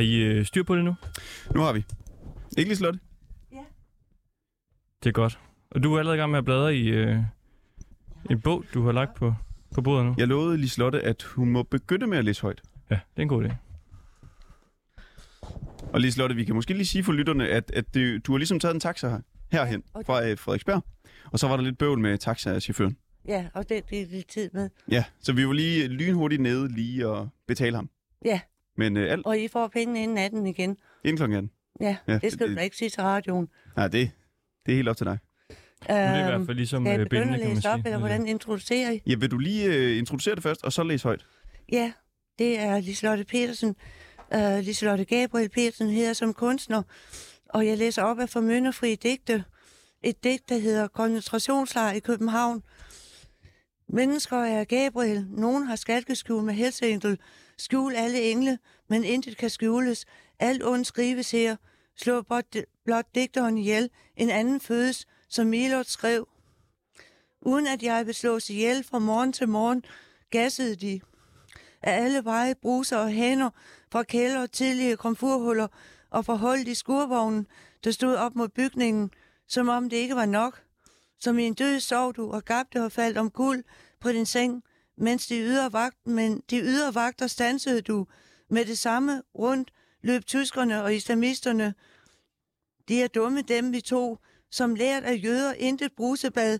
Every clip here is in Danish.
Har I øh, styr på det nu? Nu har vi. Ikke lige slået Det er godt. Og du er allerede i gang med at bladre i øh, en bog, du har lagt på, på bordet nu? Jeg lovede Liselotte, at hun må begynde med at læse højt. Ja, det er en god idé. Og Liselotte, vi kan måske lige sige for lytterne, at, at det, du har ligesom taget en taxa her, herhen det- fra øh, Frederiksberg. Og så var der lidt bøvl med taxachaufføren. Ja, og det det er lidt tid med. Ja, så vi var lige lynhurtigt nede lige og betale ham. Ja, Men øh, alt og I får pengene inden 18 igen. inden klokken 18. Ja, Ja, det skal det- du da ikke sige til radioen. Nej, det, det er helt op til dig. Nu er det i Øhm, hvert fald ligesom øh, begynde bindende, at kan man læse sige. op, eller hvordan introducerer I? Ja, vil du lige øh, introducere det først, og så læse højt? Ja, det er Liselotte Petersen. Uh, Liselotte Gabriel Petersen hedder som kunstner, og jeg læser op af Formynderfri Digte. Et digt, der hedder Koncentrationslejr i København. Mennesker er Gabriel. Nogen har skalkeskjul med helseengel. Skjul alle engle, men intet kan skjules. Alt ondt skrives her. Slå blot, blot digteren ihjel. En anden fødes, som Milot skrev. Uden at jeg vil slås ihjel fra morgen til morgen, gassede de af alle veje, bruser og hænder, fra kælder, tidlige komfurhuller og forholdt i skurvognen, der stod op mod bygningen, som om det ikke var nok. Som i en død sov du og gabte og faldt om guld på din seng, mens de ydre, vagt, men de ydre vagter stansede du. Med det samme rundt løb tyskerne og islamisterne. De er dumme dem, vi tog, som lært af jøder intet brusebad,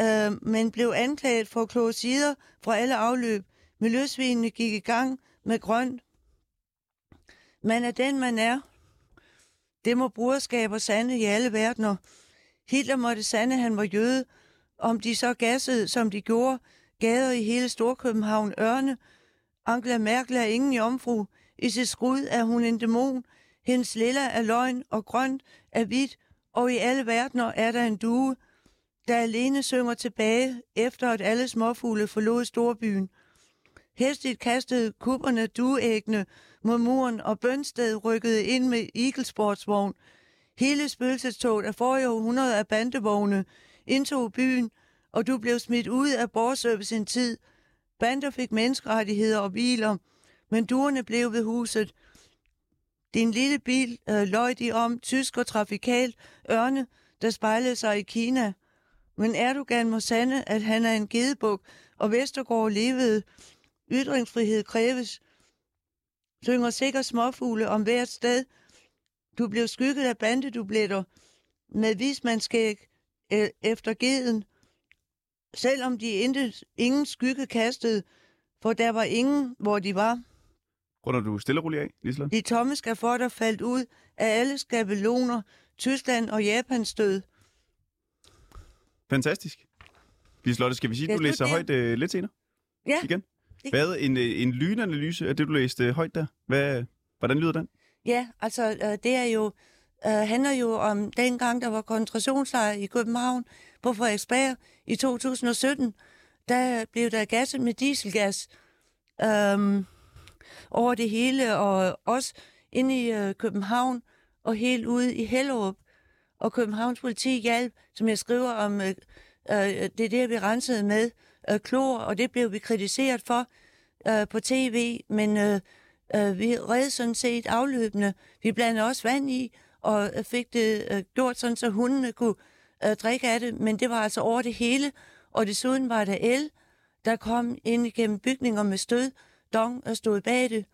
øh, men blev anklaget for klosider fra alle afløb. Miljøsvinene gik i gang med grønt. Man er den, man er. Det må bruderskaber sande i alle verdener. Hitler måtte sande, han var jøde. Om de så gassede, som de gjorde, gader i hele Storkøbenhavn ørne. Angela Merkel er ingen jomfru. I sit skud er hun en dæmon. Hendes lilla er løgn, og grønt er hvidt, og i alle verdener er der en due, der alene synger tilbage, efter at alle småfugle forlod storbyen. Hæstigt kastede kupperne dueæggene mod muren, og Bønsted rykkede ind med Eaglesportsvogn. Hele spøgelsestoget af forrige århundrede af bandevogne indtog byen, og du blev smidt ud af borgerservice en tid. Bander fik menneskerettigheder og biler, men duerne blev ved huset. Din lille bil øh, løj de om tysk og trafikalt ørne, der spejlede sig i Kina. Men Erdogan må sande, at han er en gedebuk, og Vestergaard levede. Ytringsfrihed kræves. Synger sikker småfugle om hvert sted. Du blev skygget af bandedubletter med vismandskæg øh, efter geden. Selvom de intet, ingen skygge kastede, for der var ingen, hvor de var. Runder du stille og af, Liselotte? De tomme skafotter faldt ud af alle skabeloner. Tyskland og Japan stød. Fantastisk. Liselotte, skal vi sige, at du læser det. højt øh, lidt senere Ja, igen? Hvad, en, øh, en lynanalyse af det, du læste øh, højt der? Hvad, hvordan lyder den? Ja, altså øh, det er jo, øh, handler jo om dengang, der var koncentrationslejr i København på Frederiksberg i 2017. Der blev der gasset med dieselgas øhm, over det hele, og også inde i øh, København og helt ude i Hellerup. Og Københavns politi hjalp, som jeg skriver om, øh, øh, det er det, vi rensede med øh, klor, og det blev vi kritiseret for øh, på tv, men øh, øh, vi redde sådan set afløbende. Vi blandede også vand i, og øh, fik det øh, gjort sådan, så hundene kunne øh, drikke af det, men det var altså over det hele, og desuden var der el, der kom ind igennem bygninger med stød, dong og stod bag det,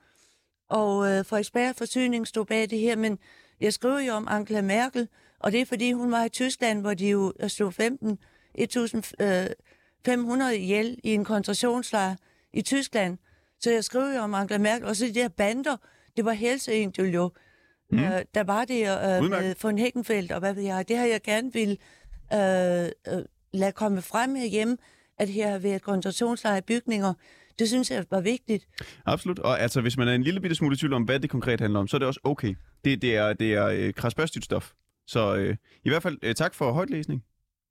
og øh, Frederiksberg Forsyning stod bag det her, men jeg skriver jo om Angela Merkel, og det er fordi, hun var i Tyskland, hvor de jo slog 15, 1500 ihjel i en koncentrationslejr i Tyskland. Så jeg skriver jo om Angela Merkel, og så de der bander, det var Hells Angel jo, mm. øh, der var det øh, Udmærket. med von og hvad ved jeg, det har jeg gerne vil øh, øh, lade komme frem herhjemme, at her har været koncentrationslejre bygninger. Det synes jeg var vigtigt. Absolut. Og altså, hvis man er en lille bitte smule i tvivl om, hvad det konkret handler om, så er det også okay. Det, det er, det er øh, krasbørstigt stof. Så øh, i hvert fald øh, tak for højtlæsning.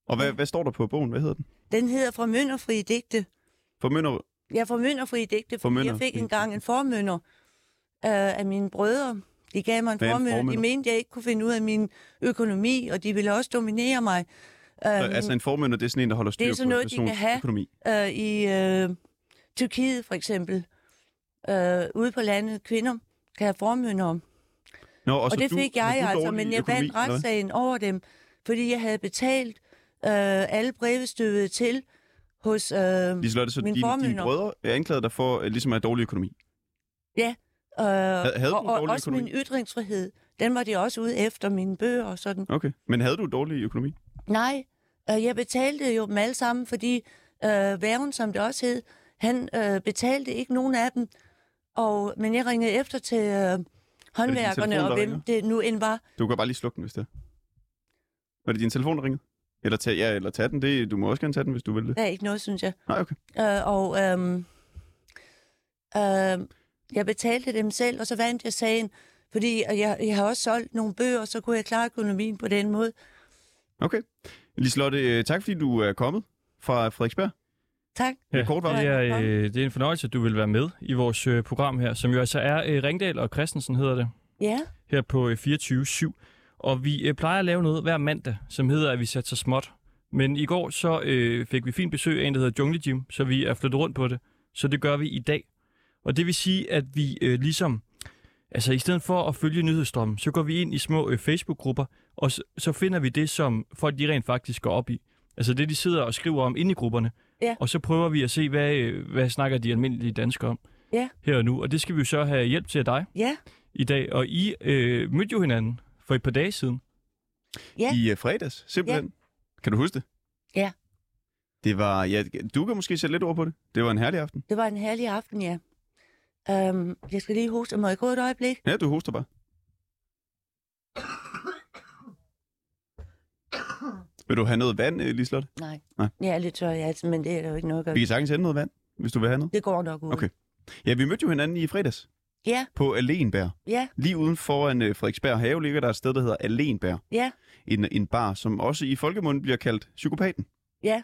Og hvad, hvad står der på bogen? Hvad hedder den? Den hedder Formynderfri digte. For Mønder... Jeg er formynderfri digte, fordi jeg Formynderfri fik engang en formynder øh, af mine brødre. De gav mig en formynder. De formynder? mente, jeg ikke kunne finde ud af min økonomi, og de ville også dominere mig. Øh, altså en formønder, det er sådan en, der holder styr det er sådan på noget, de kan have. økonomi. øh, i øh, Tyrkiet for eksempel, øh, ude på landet, kvinder kan have formønder om. Nå, og, Og det du, fik jeg du altså, men jeg økonomi, vandt retssagen over dem, fordi jeg havde betalt øh, alle brevestøvede til hos... Øh, Liselotte, så Min dine, dine formynder. brødre er anklaget dig for øh, ligesom at have dårlig økonomi. Øh, havde og, og også økonomi? min ytringsfrihed. Den var de også ude efter mine bøger og sådan. Okay. Men havde du dårlig økonomi? Nej, øh, jeg betalte jo dem alle sammen, fordi øh, værgen, som det også hed, han øh, betalte ikke nogen af dem. Og, men jeg ringede efter til øh, håndværkerne, telefon, og hvem ringer? det nu end var. Du kan bare lige slukke den, hvis det er. Var det din telefon, der ringede? Eller tage, ja, eller tage den. Det, du må også gerne tage den, hvis du vil det. Er ikke noget, synes jeg. Nej, okay. Øh, og øhm, øh, jeg betalte dem selv, og så vandt jeg sagen, fordi jeg, jeg har også solgt nogle bøger, så kunne jeg klare økonomien på den måde. Okay. Liselotte, øh, tak fordi du er kommet fra Frederiksberg. Tak. Varsel. det, er, øh, det er en fornøjelse, at du vil være med i vores øh, program her, som jo altså er øh, Ringdal og Christensen hedder det, Ja, her på øh, 24-7. Og vi øh, plejer at lave noget hver mandag, som hedder, at vi sætter så småt. Men i går så øh, fik vi fint besøg af en, der hedder Jungle Jim, så vi er flyttet rundt på det. Så det gør vi i dag. Og det vil sige, at vi øh, ligesom, altså i stedet for at følge nyhedsstrømmen, så går vi ind i små øh, Facebook-grupper, og så, så finder vi det, som folk de rent faktisk går op i. Altså det, de sidder og skriver om inde i grupperne. Ja. Og så prøver vi at se, hvad, øh, hvad snakker de almindelige danskere om Ja. her og nu. Og det skal vi jo så have hjælp til af dig ja, i dag. Og I øh, mødte jo hinanden for et par dage siden. Ja. I uh, fredags, simpelthen. Kan du huske det? Ja. Det var, ja, du kan måske sætte lidt ord på det. Det var en herlig aften. det var en herlig aften, ja. Um, jeg skal lige hoste. Må jeg gå et øjeblik? Ja, du hoster bare. Vil du have noget vand, øh, Liselotte? Nej. Nej. Jeg er lidt tør halsen, men det er der jo ikke noget at gøre. Vi kan sagtens hente noget vand, hvis du vil have noget. Det går nok ud. Okay. Ja, vi mødte jo hinanden i fredags Ja, på Alenbær. ja, Lige uden foran øh, Frederiksberg Have ligger der et sted, der hedder Alenbær. ja, En, en bar, som også i folkemunden bliver kaldt psykopaten. ja.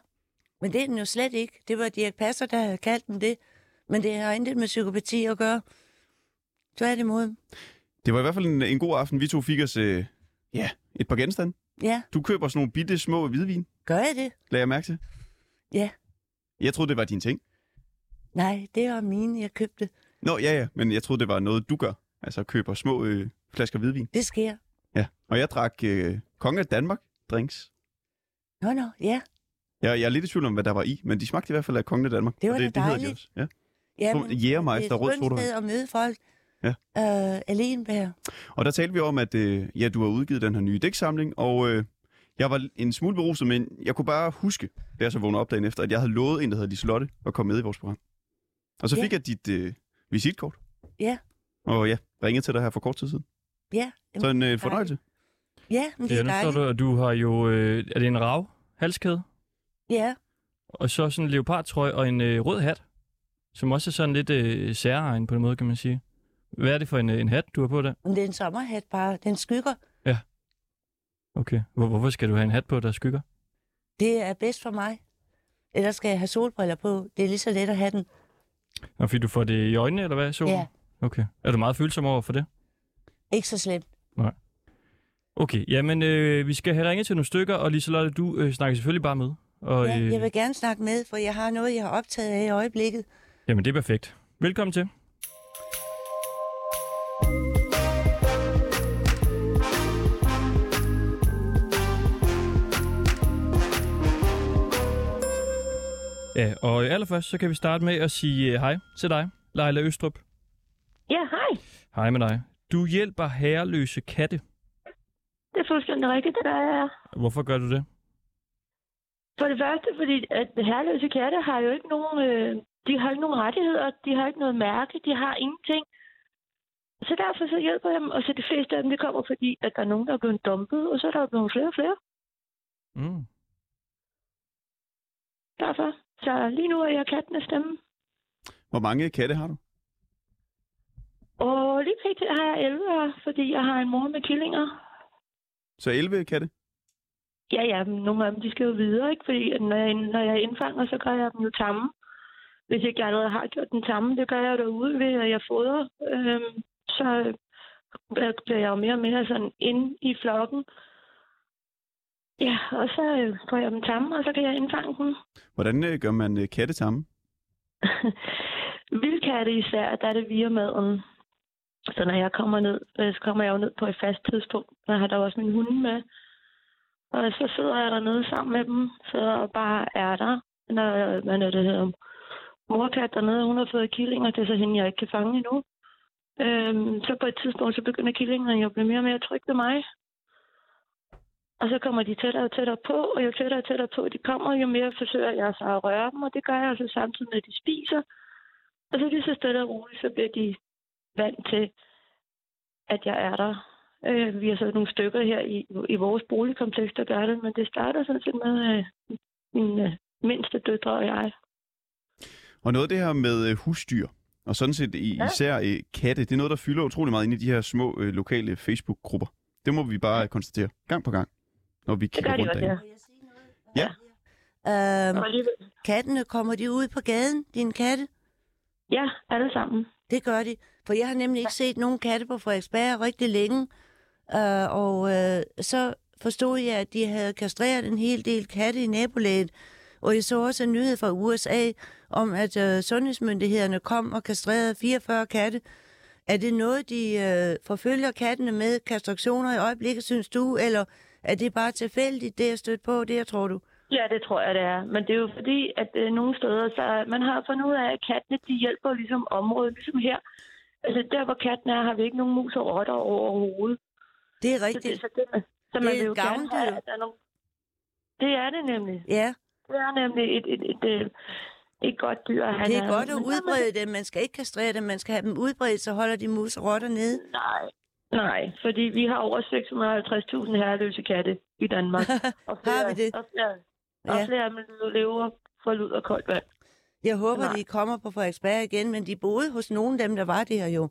Men det er den jo slet ikke. Det var Dirk Passer, der havde kaldt den det. Men det har intet med psykopati at gøre. Tværtimod. Det var i hvert fald en, en god aften. Vi to fik os øh, ja, et par genstande. Ja, Du køber sådan nogle bitte små hvidvin, gør jeg det? lagde jeg mærke til. Ja. Jeg troede, det var din ting. Nej, det var mine, jeg købte. Nå, ja, ja, men jeg troede, det var noget, du gør. Altså køber små øh, flasker hvidvin. Det sker. Ja, og jeg drak øh, Konge af Danmark drinks. Nå, nå, ja. Jeg, jeg er lidt i tvivl om, hvad der var i, men de smagte i hvert fald af Kongen af Danmark. Det var og det, det hedder de dejligt. Også. Ja. ja Sådan Jægermeister, det rød er et sodavand. sted at møde folk. Ja. Øh, Alenbær. Og der talte vi om, at øh, ja, du har udgivet den her nye dæksamling, og øh, jeg var en smule beruset, men jeg kunne bare huske, da jeg så vågnede op dagen efter, at jeg havde lovet en, der hedder Liselotte, at komme med i vores program. Og så Ja. fik jeg dit øh, visitkort. Ja. Og ja, ringede til dig her for kort tid siden. Ja, Så en øh, fornøjelse. ja men det Ja, er nu står du, du har jo, øh, er det en rav halskæde? Ja, Og så sådan en leopardtrøje og en øh, rød hat, som også er sådan lidt øh, særegen på en måde, kan man sige. Hvad er det for en, øh, en hat, du har på der? det er en sommerhat bare. Den skygger. Okay. Hvor, hvorfor skal du have en hat på, der skygger? Det er bedst for mig. Ellers skal jeg have solbriller på. Det er lige så let at have den. Og fordi du får det i øjnene, eller hvad? Solen? Ja, Okay. Er du meget følsom over for det? ikke så slemt. Okay, jamen øh, vi skal have ringet til nogle stykker, og Liselotte, du øh, snakker selvfølgelig bare med. Og, Ja, øh, jeg vil gerne snakke med, for jeg har noget, jeg har optaget af i øjeblikket. Jamen det er perfekt. Velkommen til. Ja, og allerførst så kan vi starte med at sige øh, hej til dig, Leila Østrup. Ja, hej. Hej med dig. Du hjælper herreløse katte. Det er fuldstændig rigtigt, det gør jeg. Hvorfor gør du det? For det første, fordi at herreløse katte har jo ikke nogen, øh, de har ikke nogen rettigheder, de har ikke noget mærke, de har ingenting. Så derfor så hjælper jeg dem, og så de fleste af dem, det kommer fordi, at der er nogen, der er blevet dumpet, og så er der blevet flere og flere. Mm. Derfor. Så lige nu er jeg kattenes stemme. Hvor mange katte har du? Og lige pt. har jeg 11 her, fordi jeg har en mor med killinger. Så 11 katte? Ja, ja, men nogle af dem, de skal jo videre, ikke? Fordi når jeg, når jeg indfanger, så gør jeg dem jo tamme. Hvis ikke jeg allerede har gjort den tamme, det gør jeg derude ved, at jeg fodrer. Øhm, så øh, bliver jeg jo mere og mere sådan inde i flokken. Ja, og så øh, får jeg dem tamme, og så kan jeg indfange dem. Hvordan øh, gør man øh, katte tamme? Vildkatte især, der er det via maden. Så når jeg kommer ned, øh, så kommer jeg jo ned på et fast tidspunkt. Jeg har der også min hunde med. Og så sidder jeg dernede sammen med dem, så bare er der. Når, hvad er det hedder? Morkat dernede, hun har fået killinger, det er så hende, jeg ikke kan fange endnu. Øhm, så på et tidspunkt, så begynder killingerne jo at blive mere og mere trygge ved mig. Og så kommer de tættere og tættere på, og jo tættere og tættere på de kommer, jo mere forsøger jeg så at røre dem, og det gør jeg altså samtidig med, at de spiser. Og så lige så stille og roligt, så bliver de vant til, at jeg er der. Øh, vi har så nogle stykker her i, i vores boligkompleks, der gør det, men det starter sådan set med øh, min øh, mindste døtre og jeg. Og noget af det her med øh, husdyr, og sådan set i- Ja. især øh, katte, det er noget, der fylder utrolig meget inde i de her små øh, lokale Facebook-grupper. Det må vi bare konstatere gang på gang, når vi kigger rundt derinde. ja. Ja. Øhm, kattene, kommer de ud på gaden, dine katte? Ja, alle sammen. Det gør de. For jeg har nemlig ikke set nogen katte på Frederiksberg rigtig længe. Øh, og øh, så forstod jeg, at de havde kastreret en hel del katte i nabolaget. Og jeg så også en nyhed fra USA om, at øh, sundhedsmyndighederne kom og kastrerede 44 katte. Er det noget, de øh, forfølger kattene med kastrationer i øjeblikket, synes du? Eller er det bare tilfældigt, det er stødt på, det tror du? Ja, det tror jeg, det er. Men det er jo fordi, at øh, nogle steder, så man har fundet ud af, at kattene, de hjælper ligesom området, ligesom her. Altså der, hvor katten er, har vi ikke nogen mus og rotter overhovedet. Det er Så, det, rigtigt. så, det, så man Det er vil jo gerne have, at der er nogle... Det er det nemlig. Ja, Det er nemlig et, et, et, et, et godt dyr. have det er nærmest. godt at er udbrede dem. Man skal ikke kastrere dem, man skal have dem udbredt, så holder de mus og rotter nede. Nej, nej, fordi vi har over 650.000 herreløse katte i Danmark. Og Har vi det? Og flere, og Ja. flere af dem lever for lud og koldt vand. Jeg håber, Nej. de kommer på Frederiksberg igen, men de boede hos nogen af dem, der var der jo.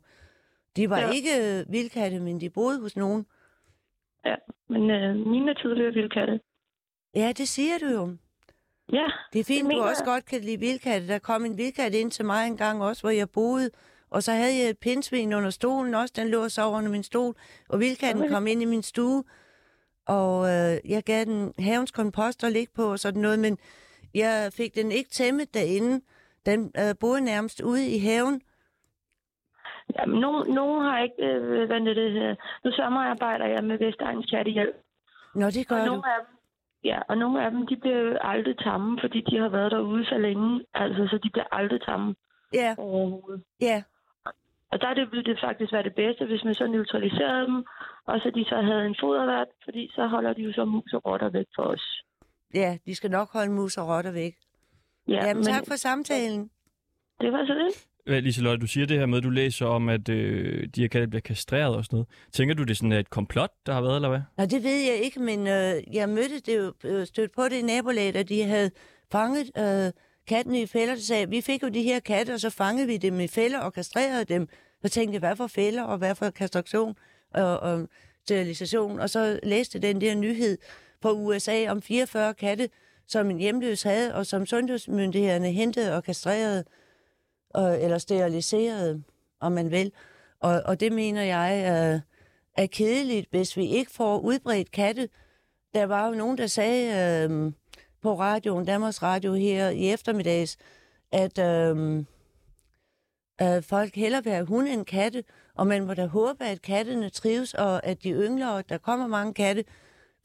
De var Ja. ja. ikke øh, vildkatte, men de boede hos nogen. Ja, men øh, mine er tidligere vildkatte. Ja, det siger du jo. Ja, Det er fint, Det du også jeg. godt kan lide vildkatte. Der kom en vildkat ind til mig en gang også, hvor jeg boede. Og så havde jeg et pindsvin under stolen også. Den lå så under min stol. Og vildkatten kom ind i min stue. Og øh, jeg gav den havens kompost at ligge på og sådan noget. Men jeg fik den ikke tæmmet derinde. Den øh, boede nærmest ude i haven. Jamen, nogen, nogen har ikke, øh, hvad det her. Nu sommerarbejder jeg med Vestegnens Kattehjælp. Nå, det gør Og du. nogle af dem, ja, og nogle af dem, de bliver aldrig tamme, fordi de har været derude så længe. Altså, så de bliver aldrig tamme Ja, overhovedet. ja. Og der det, ville det faktisk være det bedste, hvis man så neutraliserede dem, og så de så havde en fodervært, fordi så holder de jo så mus og rotter væk for os. Ja, de skal nok holde mus og rotter væk. Ja, Ja, Jamen, men tak for samtalen. det var så det. Liselotte, du siger det her med, at du læser om, at øh, de her katte bliver kastreret og sådan noget. Tænker du, det er sådan et komplot, der har været, eller hvad? Nej, det ved jeg ikke, men øh, jeg mødte det jo, øh, stødt på det i nabolaget, at de havde fanget øh, kattene i fælder. Så sagde, vi fik jo de her katte, og så fangede vi dem i fælder og kastrerede dem. Så tænkte jeg, hvad for fælder, og hvad for kastration og, og sterilisation. Og så læste den der nyhed på USA om 44 katte, som en hjemløs havde, og som sundhedsmyndighederne hentede og kastrerede, og, eller steriliserede, om man vil. Og, og det mener jeg øh, er kedeligt, hvis vi ikke får udbredt katte. Der var jo nogen, der sagde øh, på radioen, Danmarks Radio her i eftermiddags, at øh, øh, folk hellere vil have hunde end katte, og man må da håbe, at kattene trives, og at de yngler, og at der kommer mange katte,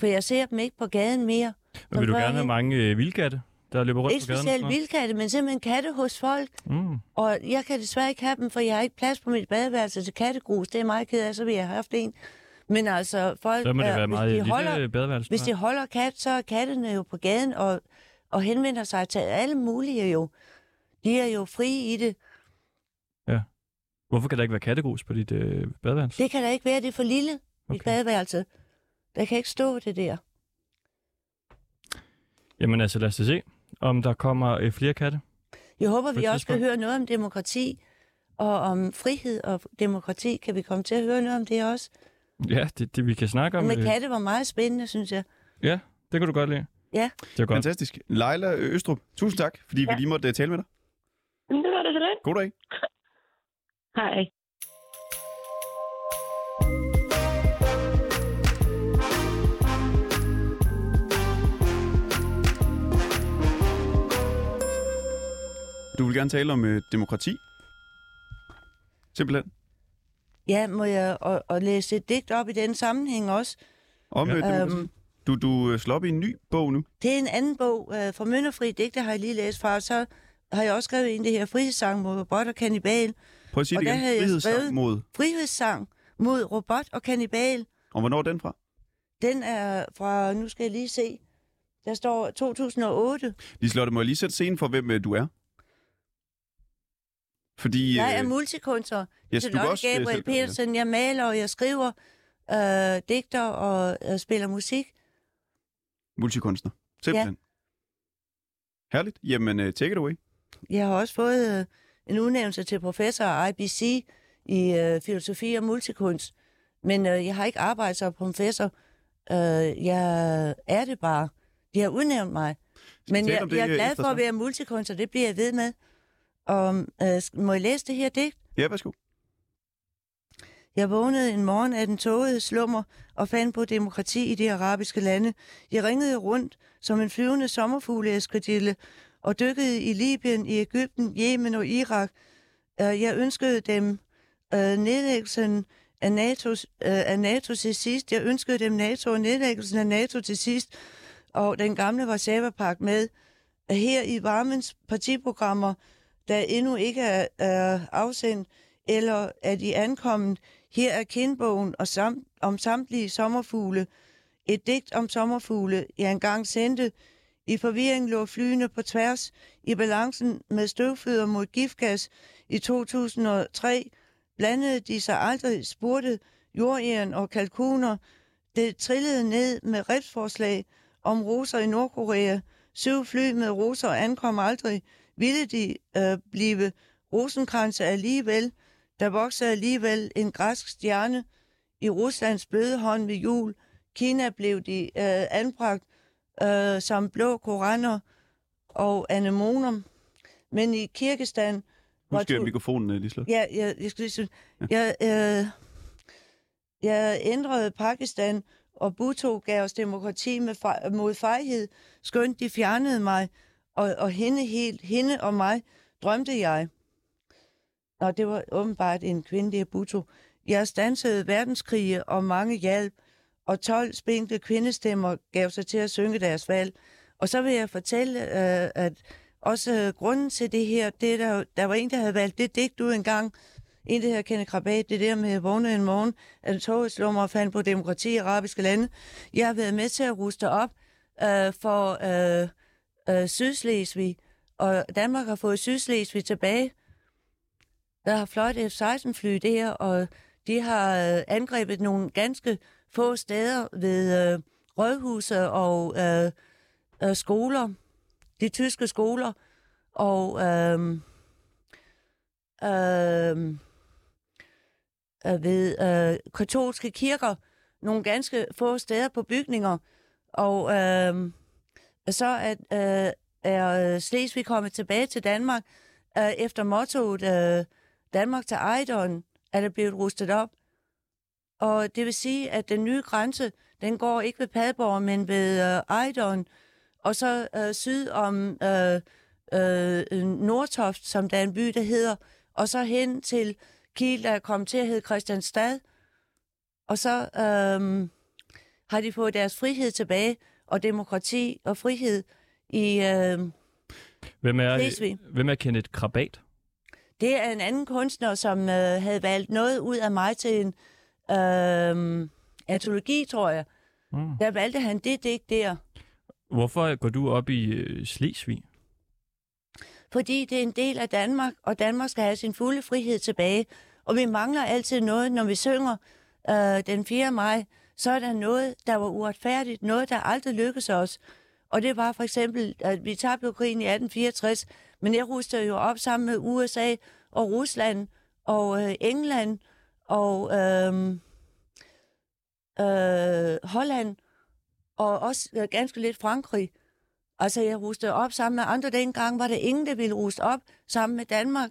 for jeg ser dem ikke på gaden mere. Men vil du gerne have mange øh, vildkatte, der løber rundt Ikke på gaden? specielt vildkatte, men simpelthen katte hos folk. Mm. Og jeg kan desværre ikke have dem, for jeg har ikke plads på mit badeværelse til kattegrus. Det er meget ked af, så vil jeg have haft en. Men altså, folk, Så må det være hvis, meget de holder, badeværelse. hvis de har. holder kat, så er kattene jo på gaden og, og henvender sig til alle mulige jo. De er jo frie i det. Hvorfor kan der ikke være kattegrus på dit øh, badeværelse? Det kan da ikke være, det er for lille, okay. mit badeværelse. Der kan ikke stå det der. Jamen altså, lad os se, om der kommer øh, flere katte. Jeg håber, vi også kan høre noget om demokrati, og om frihed og demokrati. Kan vi komme til at høre noget om det også? Ja, det, det vi kan snakke om. Med Øh, katte var meget spændende, synes jeg. ja, det kan du godt lide. Ja. Det er godt. Fantastisk. Leila Østrup, tusind tak, fordi ja. Vi lige måtte uh, tale med dig. Men det var det så det. God dag. Hej. Du vil gerne tale om uh, demokrati? Simpelthen. Ja, må jeg og, og læse et digt op i den sammenhæng også? Om Ja. demokrati. Øhm, Du, du øh, slår op i en ny bog nu. det er en anden bog øh, fra Mønderfri Digte, har jeg lige læst fra, og så har jeg også skrevet en, det her frihedssang mod robot og kannibal. Prøv at sige Og det igen. Frihedssang mod. Frihedssang mod robot og kannibal. Og hvornår er den fra? Den er fra, nu skal jeg lige se, der står 2008. Liselotte, må jeg lige sætte scenen for, hvem øh, du er? Fordi... Jeg er øh, multikunstner. yes, også, øh, Gabriel. Petersen. Jeg maler, og jeg skriver, øh, digter og øh, spiller musik. Multikunstner. Simpelthen. Herligt. Jamen, uh, take it away. Jeg har også fået øh, en udnævnelse til professor af IBC i øh, filosofi og multikunst. Men øh, jeg har ikke arbejdet som professor. Øh, jeg er det bare. De har udnævnt mig. Men jeg, det, jeg er øh, glad for at være multikunstner. Det bliver jeg ved med. Og, øh, må jeg læse det her digt? Ja, værsgo. Jeg vågnede en morgen af den tågede slummer og fandt på demokrati i de arabiske lande. Jeg ringede rundt som en flyvende sommerfugleeskadille og dykkede i Libyen, i Ægypten, Yemen og Irak. Øh, Jeg ønskede dem øh, nedlæggelsen af NATO, øh, af NATO til sidst. Jeg ønskede dem NATO og nedlæggelsen af NATO til sidst. Og den gamle Varsava-pagt med. Her i Varmens partiprogrammer, der endnu ikke er, er afsendt, eller er de ankommet, her er kindbogen og sam, om samtlige sommerfugle. Et digt om sommerfugle, jeg engang sendte. I forvirring lå flyene på tværs i balancen med støvfødder mod giftgas. I 2003 blandede de sig aldrig, spurgte jordæren og kalkuner. Det trillede ned med retsforslag om roser i Nordkorea. Syv fly med roser ankom aldrig. Ville de øh, blive rosenkranse alligevel? Der voksede alligevel en græsk stjerne i Ruslands bødehånd ved jul. Kina blev de øh, anbragt øh, som blå koraner og anemoner. Men i Kirkestan... Husk tu- mikrofonen, øh, Liselotte. Ja, jeg, jeg skal lige sige, jeg, øh, jeg ændrede Pakistan, og Bhutto gav os demokrati med mod fejhed, skønt de fjernede mig, og, og hende helt, hende og mig, drømte jeg. Og det var åbenbart en kvindelig buto. Jeg stansede verdenskrige og mange hjælp, og 12 spinkle kvindestemmer gav sig til at synge deres valg. Og så vil jeg fortælle, øh, at også grunden til det her, det der, der var en, der havde valgt det digt ud engang, en, der hedder Kenneth Krabat, det der med at vågne en morgen, at toget slår mig og fandt på demokrati i arabiske lande. Jeg har været med til at ruste op øh, for øh, øh, Sydslesvig, og Danmark har fået Sydslesvig tilbage. Der har fløjt F-16-fly der, og de har øh, angrebet nogle ganske få steder ved øh, rådhuse og øh, øh, skoler, de tyske skoler, og øh, øh, øh, ved øh, katolske kirker, nogle ganske få steder på bygninger, og øh, så at, øh, er øh, Slesvig kommet tilbage til Danmark øh, efter mottoet øh, Danmark til Ejderen, er det blevet rustet op. Og det vil sige, at den nye grænse, den går ikke ved Padborg, men ved øh, Ejderen, og så øh, syd om øh, øh, Nordtoft, som der er en by, der hedder, og så hen til Kiel, der er kommet til at hedde Christianstad. Og så øh, har de fået deres frihed tilbage, og demokrati og frihed i øh, Hvem er, Slesvig. hvem er Kenneth Krabat? Det er en anden kunstner, som øh, havde valgt noget ud af mig til en øh, antologi, tror jeg. Mm. Der valgte han det digt der. Hvorfor går du op i øh, Slesvig? Fordi det er en del af Danmark, og Danmark skal have sin fulde frihed tilbage. Og vi mangler altid noget, når vi synger øh, den 4. maj, så er der noget, der var uretfærdigt, noget, der aldrig lykkedes os. Og det var for eksempel, at vi tabte krigen i 1864, men jeg rustede jo op sammen med USA og Rusland og øh, England og øh, øh, Holland og også øh, ganske lidt Frankrig. Altså, jeg rustede op sammen med andre. Dengang var der ingen, der ville ruste op sammen med Danmark.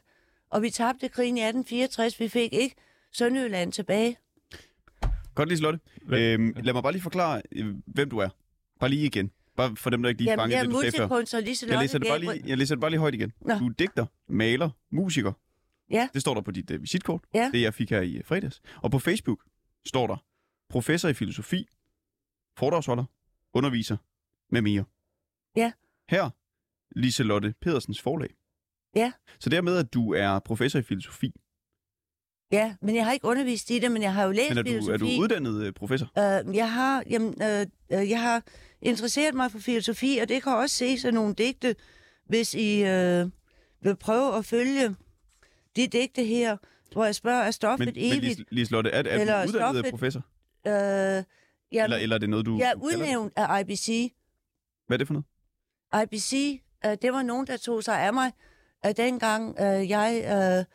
Og vi tabte krigen i 1864. Vi fik ikke Sønderjylland tilbage. Godt, Liselotte. Hvem- Øhm, lad mig bare lige forklare, øh, hvem du er. Bare lige igen. Bare for dem, der ikke lige Jamen, fangede jeg er det, du sagde før. lige Jeg læser, det bare lige, jeg læser det bare lige højt igen. Nå. Du er digter, maler, musiker, Ja. Det står der på dit uh, visitkort. Ja. Det jeg fik her i uh, fredags. Og på Facebook står der professor i filosofi, foredragsholder, underviser med mere. Ja. Her Liselotte Pedersens forlag. Ja. Så dermed, at du er professor i filosofi, Ja, men jeg har ikke undervist i det, men jeg har jo læst men er du, filosofi. er du uddannet uh, professor? Øh, jeg, har, jamen, øh, øh, jeg har interesseret mig for filosofi, og det kan også ses af nogle digte, hvis I øh, vil prøve at følge de digte her, hvor jeg spørger, er stoffet Men, men evigt? Lis- Liselotte, er, er Eller du uddannet stoffet- professor? Øh, jeg, Eller, eller er det noget, du... jeg er udnævnt af IBC. Hvad er det for noget? IBC, øh, det var nogen, der tog sig af mig, øh, dengang øh, jeg øh,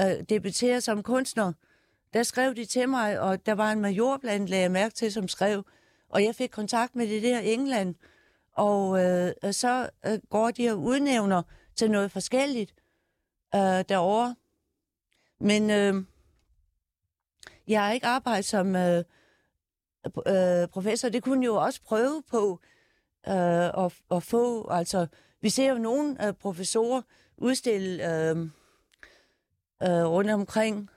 øh, debuterede som kunstner. Der skrev de til mig, og der var en major blandt, lagde jeg mærke til, som skrev, og jeg fik kontakt med det der England. Og øh, øh, så øh, går de og udnævner til noget forskelligt øh, derovre. Men øh, jeg har ikke arbejdet som øh, øh, professor. Det kunne jeg jo også prøve på øh, at, at få. Altså, vi ser jo nogle øh, professorer udstille øh, øh, rundt omkring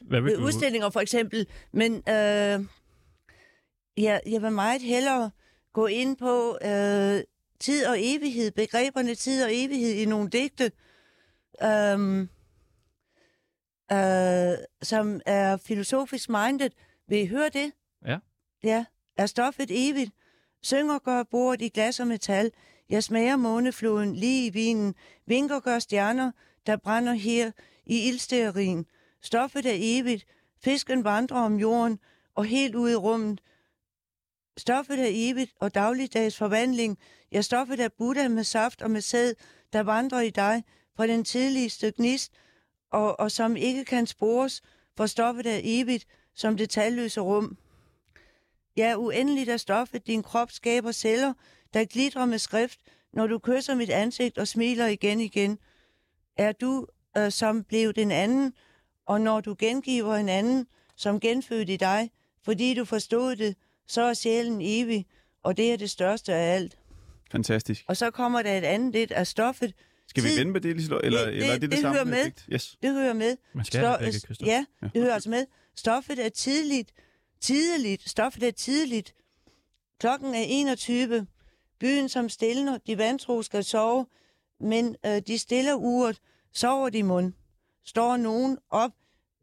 Hvad vil ved du? udstillinger for eksempel, men øh, jeg, jeg vil meget hellere gå ind på øh, tid og evighed, begreberne tid og evighed i nogle digte, øh, øh, som er filosofisk minded. Vil I høre det? Ja. Ja. Er stoffet evigt? Synger gør bordet i glas og metal. Jeg smager månefloden lige i vinen. Vinker gør stjerner, der brænder her i ildstearin. Stoffet er evigt. Fisken vandrer om jorden og helt ud i rummet. Stoffet er evigt og dagligdags forvandling. Ja, stoffet er Buddha med saft og med sæd, der vandrer i dig fra den tidligste gnist, og, og som ikke kan spores, for stoffet er evigt som det talløse rum. Ja, uendeligt er stoffet, din krop skaber celler, der glitrer med skrift, når du kysser mit ansigt og smiler igen igen. Er du øh, som blev den anden, og når du gengiver en anden, som genfødt i dig, fordi du forstod det, så er sjælen evig, og det er det største af alt. Fantastisk. Og så kommer der et andet lidt af stoffet. Skal vi vende med det, Liselotte? Eller, Det- det- eller er det det, det samme hører med. Yes. Det hører med. Man skal Sto- have begge, Christoffer. ja, Ja. det hører altså med. Stoffet er tidligt. Tidligt. Stoffet er tidligt. Klokken er 21. Byen som stilner. De vantro skal sove. Men øh, de stiller uret. Sover de mund. Står nogen op.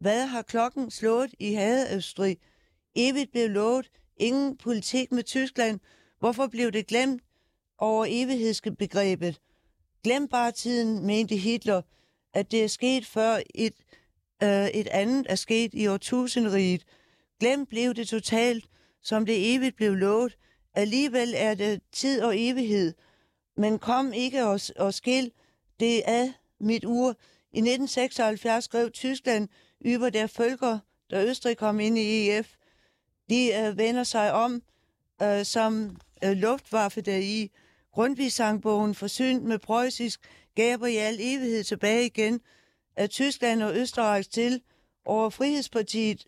Hvad har klokken slået i Hadeøstrig? Evigt blev lovet. Ingen politik med Tyskland. Hvorfor blev det glemt over evighedsbegrebet? Glem bare tiden, mente Hitler, at det er sket før et, øh, et andet er sket i årtusindriget. Glem blev det totalt, som det evigt blev lovet. Alligevel er det tid og evighed. Men kom ikke og, og skil det ad mit ur. I 1976 skrev Tyskland über der Völker, da Østrig kom ind i EF. De øh, vender sig om øh, som øh, luftwaffe deri. Grundtvig-sangbogen forsynet med preussisk gaber i al evighed tilbage igen af Tyskland og Østerrigs til over Frihedspartiet,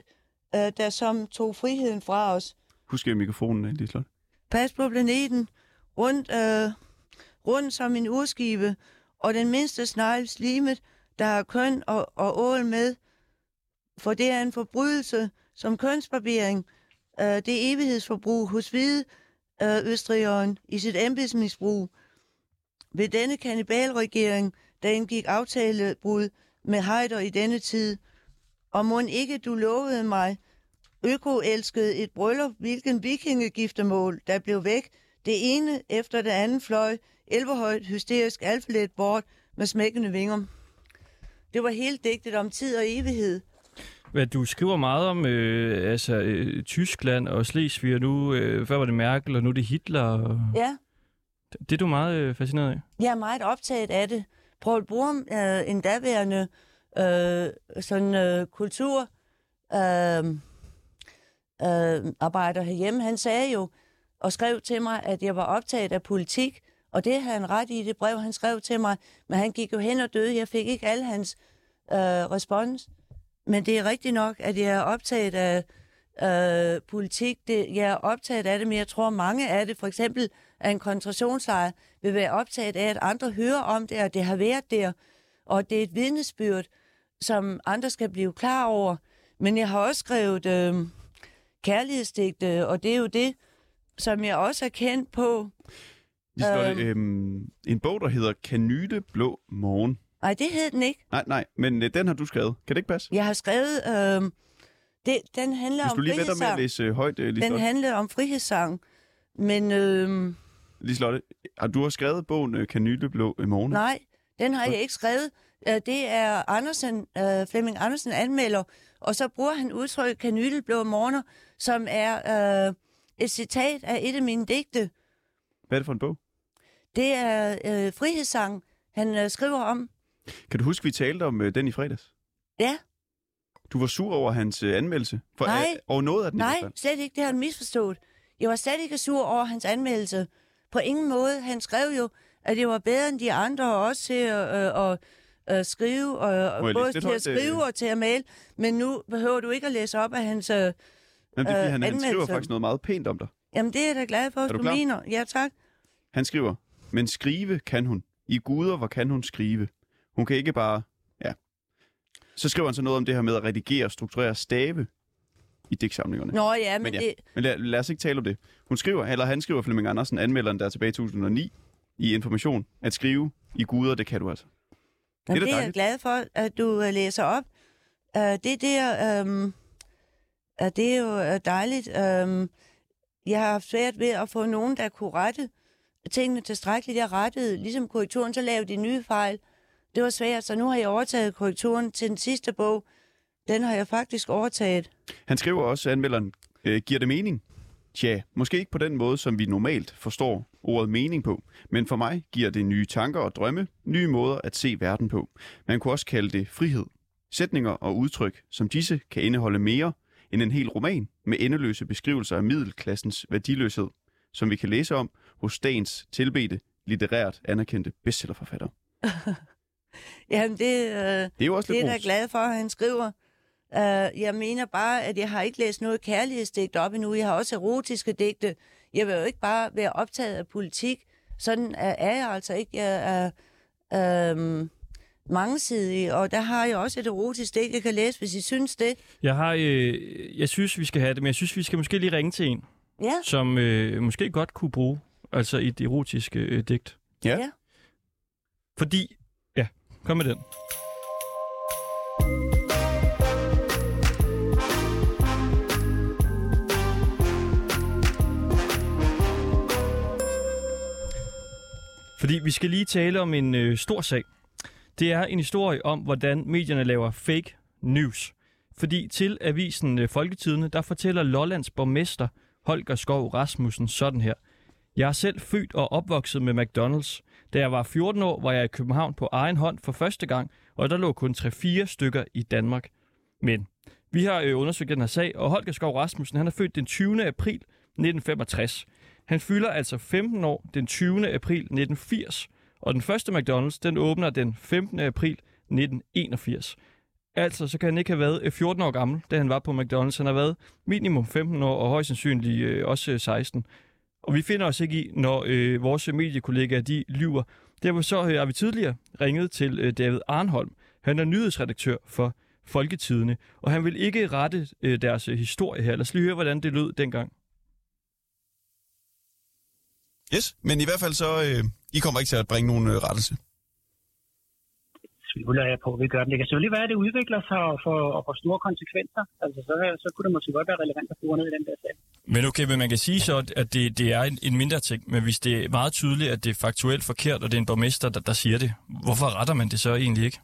øh, der som tog friheden fra os. Husk øh, mikrofonen, øh, Liselotte. Pas på planeten, rundt, øh, rundt som en urskibe, og den mindste snegl slimet, der har køn og, og ål med, for det er en forbrydelse som kønsbarbering. Øh, det er evighedsforbrug hos hvide øh, østrigeren i sit embedsmisbrug. Ved denne kanibalregering, der indgik aftalebrud med Heider i denne tid, og må ikke du lovede mig, Øko elskede et bryllup, hvilken vikingegiftemål, der blev væk. Det ene efter det andet fløj, elverhøjt hysterisk alfalet bort med smækkende vinger. Det var helt digtet om tid og evighed. Hvad, du skriver meget om øh, altså, øh, Tyskland og Slesvig, og nu øh, før var det Merkel, og nu er det Hitler. Og... Ja, Det er du meget øh, fascineret af. jeg er meget optaget af det. Paul Borum, øh, en daværende øh, sådan, øh, kultur øh, øh, arbejder herhjemme, han sagde jo og skrev til mig, at jeg var optaget af politik, og det havde han ret i det brev, han skrev til mig, men han gik jo hen og døde. Jeg fik ikke al hans øh, respons. Men det er rigtigt nok, at jeg er optaget af øh, politik. Det, jeg er optaget af det, men jeg tror, mange af det, for eksempel af en koncentrationslejr, vil være optaget af, at andre hører om det, og det har været der, og det er et vidnesbyrd, som andre skal blive klar over. Men jeg har også skrevet øh, kærlighedsdigte, og det er jo det, som jeg også er kendt på. Liselotte, øhm, en bog, der hedder Kanyle Blå Morgen. Nej, det hed den ikke. Nej, nej, men øh, den har du skrevet. Kan det ikke passe? Jeg har skrevet... Øh, det, den handler Hvis om du lige venter med at frihedssang. læse øh, højt, øh, Den handler om frihedssang. Men øh, Liselotte, har du har skrevet bogen øh, Kanyle Blå Morgen? nej, den har jeg ikke skrevet. Øh, Det er Andersen, øh, Flemming Andersen anmelder, og så bruger han udtrykket kanylblå morgener, som er øh, et citat af et af mine digte. Hvad er det for en bog? Det er øh, frihedssang, han øh, skriver om. Kan du huske, vi talte om øh, den i fredags? Ja, Du var sur over hans øh, anmeldelse? For, Nej. Øh, over noget af den nej, slet ikke. Det har han misforstået. Jeg var slet ikke sur over hans anmeldelse. På ingen måde. Han skrev jo, at det var bedre end de andre, og også til at, øh, at, at skrive, og, både til at øh? skrive og til at male. Men nu behøver du ikke at læse op af hans... Øh, Jamen, det er, øh, han, han skriver faktisk noget meget pænt om dig. jamen, det er jeg da glad for, Er at du du, mener. Ja, tak. Han skriver, men skrive kan hun. I guder, hvor kan hun skrive? Hun kan ikke bare... Ja. Så skriver han så noget om det her med at redigere og strukturere stave i digtsamlingerne. Nå ja, men, Men ja. det... Men lad, lad os ikke tale om det. Hun skriver, eller han skriver, Flemming Andersen, anmelderen der tilbage i 2009, i Information, at skrive i guder, det kan du altså. Jamen, da det er jeg glad for, at du uh, læser op. Uh, det der, um, uh, det er jo uh, dejligt. Um, jeg har haft svært ved at få nogen, der kunne rette tingene tilstrækkeligt. Jeg rettede ligesom korrekturen, så lavede de nye fejl. Det var svært, så nu har jeg overtaget korrekturen til den sidste bog. Den har jeg faktisk overtaget. Han skriver også, anmelderen, øh, giver det mening? Tja, måske ikke på den måde, som vi normalt forstår ordet mening på, men for mig giver det nye tanker og drømme, nye måder at se verden på. Man kunne også kalde det frihed. Sætninger og udtryk som disse kan indeholde mere end en hel roman med endeløse beskrivelser af middelklassens værdiløshed, som vi kan læse om hos dagens tilbedte, litterært anerkendte bestsellerforfatter. Jamen, det, uh, Det er jo også det er lidt jeg ros. glad for, at han skriver. Uh, jeg mener bare, at jeg har ikke læst noget kærlighedsdigt op endnu. Jeg har også erotiske digte. Jeg vil jo ikke bare være optaget af politik. Sådan er, er jeg altså ikke. Jeg er uh, mangesidig, og der har jeg også et erotisk digt, jeg kan læse, hvis I synes det. Jeg har, øh, jeg synes, vi skal have det, men jeg synes, vi skal måske lige ringe til en, Ja, som øh, måske godt kunne bruge altså et erotisk øh, digt. Ja. ja. Fordi, ja, kom med den. Fordi vi skal lige tale om en øh, stor sag. Det er en historie om, hvordan medierne laver fake news. Fordi til avisen øh, Folketidene, der fortæller Lollands borgmester Holger Skov Rasmussen sådan her. Jeg er selv født og opvokset med McDonald's. Da jeg var 14 år, var jeg i København på egen hånd for første gang, og der lå kun 3-4 stykker i Danmark. Men vi har øh, undersøgt den her sag, og Holger Skov Rasmussen han er født den 20. april 1965. Han fylder altså 15 år den 20. april 1980, og den første McDonald's den åbner den 15. april 1981. Altså, så kan han ikke have været øh, 14 år gammel, da han var på McDonald's. Han har været minimum 15 år, og højst sandsynligt øh, også øh, 16. Og vi finder os ikke i, når øh, vores mediekollegaer de lyver. Derfor så øh, har vi tidligere ringet til øh, David Arnholm. Han er nyhedsredaktør for Folketidene, og han vil ikke rette øh, deres øh, historie her. Lad os lige høre, hvordan det lød dengang. Yes, men i hvert fald så, øh, I kommer ikke til at bringe nogen øh, rettelse tvivler jeg på, at vi gør det. Det kan selvfølgelig være, at det udvikler sig og får, og får store konsekvenser. Altså, så, så kunne det måske godt være relevant at bruge ned i den der sag. Men okay, men man kan sige så, at det, det er en, en mindre ting, men hvis det er meget tydeligt, at det er faktuelt forkert, og det er en borgmester, der, der siger det, hvorfor retter man det så egentlig ikke?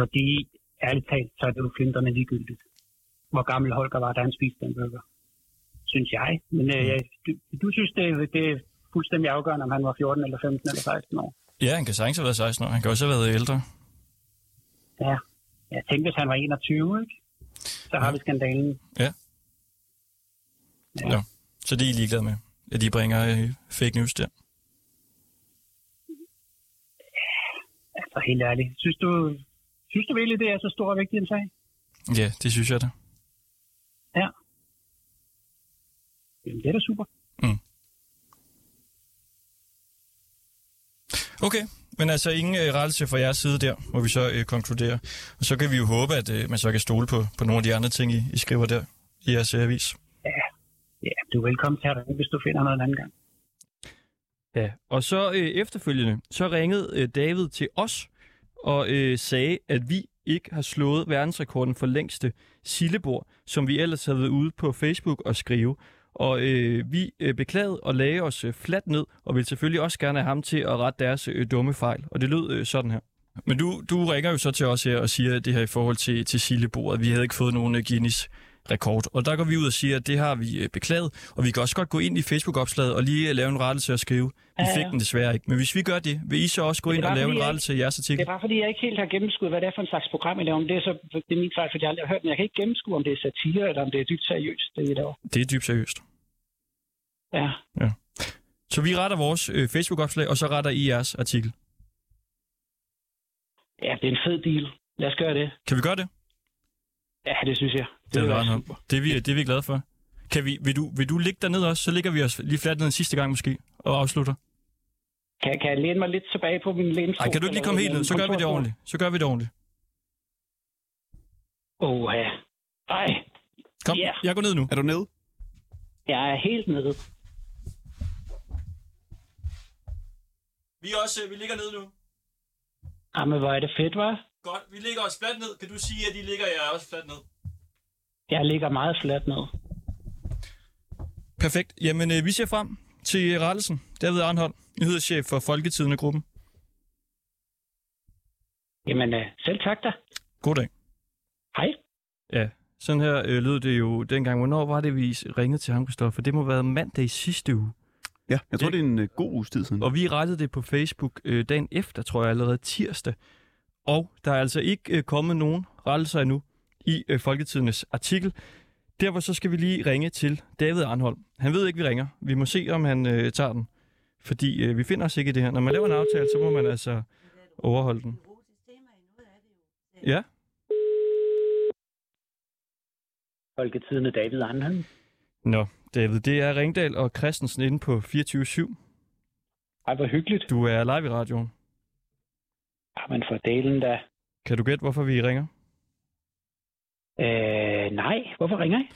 Fordi, ærligt talt, så er det jo flinterne ligegyldigt. Hvor gammel Holger var, da han spiste den burger. Synes jeg. Men øh, jeg, du, du synes, det, det fuldstændig afgørende, om han var 14 eller 15 eller 16 år. Ja, han kan sagtens have været 16 år. Han kan også have været ældre. Ja. Jeg tænkte, hvis han var 21, ikke? Så har vi skandalen. Ja. Så det er I ligeglade med, at de bringer øh, fake news der. Altså, helt ærligt. Synes du, synes du virkelig, det er så stor og vigtig en sag? Ja, det synes jeg da. Ja. Jamen, det er da super. Okay, men altså ingen øh, rettelse fra jeres side der, må vi så øh, konkludere. Og så kan vi jo håbe, at øh, man så kan stole på, på nogle af de andre ting, I, I skriver der i jeres øh, avis. Ja, du er velkommen til at ringe, hvis du finder noget en anden gang. Ja, og så øh, efterfølgende, så ringede øh, David til os og øh, sagde, at vi ikke har slået verdensrekorden for længste sillebord, som vi ellers havde været ude på Facebook og skrive. Og øh, vi øh, beklagede og lagde os øh, fladt ned, og ville selvfølgelig også gerne have ham til at rette deres øh, dumme fejl. Og det lød øh, sådan her. Men du, du ringer jo så til os her og siger det her i forhold til, til sildebordet. Vi havde ikke fået nogen øh, Guinness rekord. Og der går vi ud og siger, at det har vi øh, beklaget, og vi kan også godt gå ind i Facebook-opslaget og lige øh, lave en rettelse og skrive. Vi Ja, ja. fik den desværre ikke. Men hvis vi gør det, vil I så også gå Det ind og lave en rettelse i jeres Det artikel? er bare fordi, jeg ikke helt har gennemskuet, hvad det er for en slags program, I laver. Men det er, så, det er min fejl, fordi jeg aldrig har hørt, men jeg kan ikke gennemskue, om det er satire, eller om det er dybt seriøst, det I laver. Det er dybt seriøst. Ja. Så vi retter vores øh, Facebook-opslag, og så retter I jeres artikel. ja, det er en fed deal. Lad os gøre det. Kan vi gøre det? Ja, det synes jeg. Det, det, er, være super. det, er vi, det er vi glade for. Kan vi, vil, du, vil du ligge dernede også? Så ligger vi os lige fladt ned en sidste gang måske, og afslutter. Kan, kan jeg læne mig lidt tilbage på min lænestol? Nej, kan du ikke lige komme helt ned? Så gør vi det ordentligt. Så gør vi det ordentligt. Åh, ja. Ej, Kom, Ja. jeg går ned nu. Er du nede? jeg er helt nede. Vi, er også, vi ligger ned nu. Jamen, hvor er det fedt, var? Godt, vi ligger os fladt ned. Kan du sige, at de ligger jeg også fladt ned? Jeg ligger meget fladt ned. Perfekt. Jamen, øh, vi ser frem til rettelsen. David Arnhold, nyhedschef for Folketidende-gruppen. Jamen, øh, selv tak da. God dag. Hej. Ja, sådan her øh, lød det jo dengang. Hvornår var det, vi ringede til ham, Christoffer? Det må have været mandag i sidste uge. Ja, jeg tror, Det- det er en uh, god uges tid siden. Og vi rettede det på Facebook øh, dagen efter, tror jeg, allerede tirsdag. Og der er altså ikke øh, kommet nogen rettelser endnu i øh, Folketidens artikel. Derfor så skal vi lige ringe til David Arnholm. Han ved ikke, vi ringer. Vi må se, om han øh, tager den. Fordi øh, vi finder os ikke i det her. Når man laver en aftale, så må man altså overholde den. Ja, Folketidende David Arnholm. nå David, det er Ringdal og Christensen inde på 24-7. Ej, hvor hyggeligt. Du er live i radioen. Jamen, for delen da. Kan du gætte, hvorfor vi ringer? Øh, nej. Hvorfor ringer I?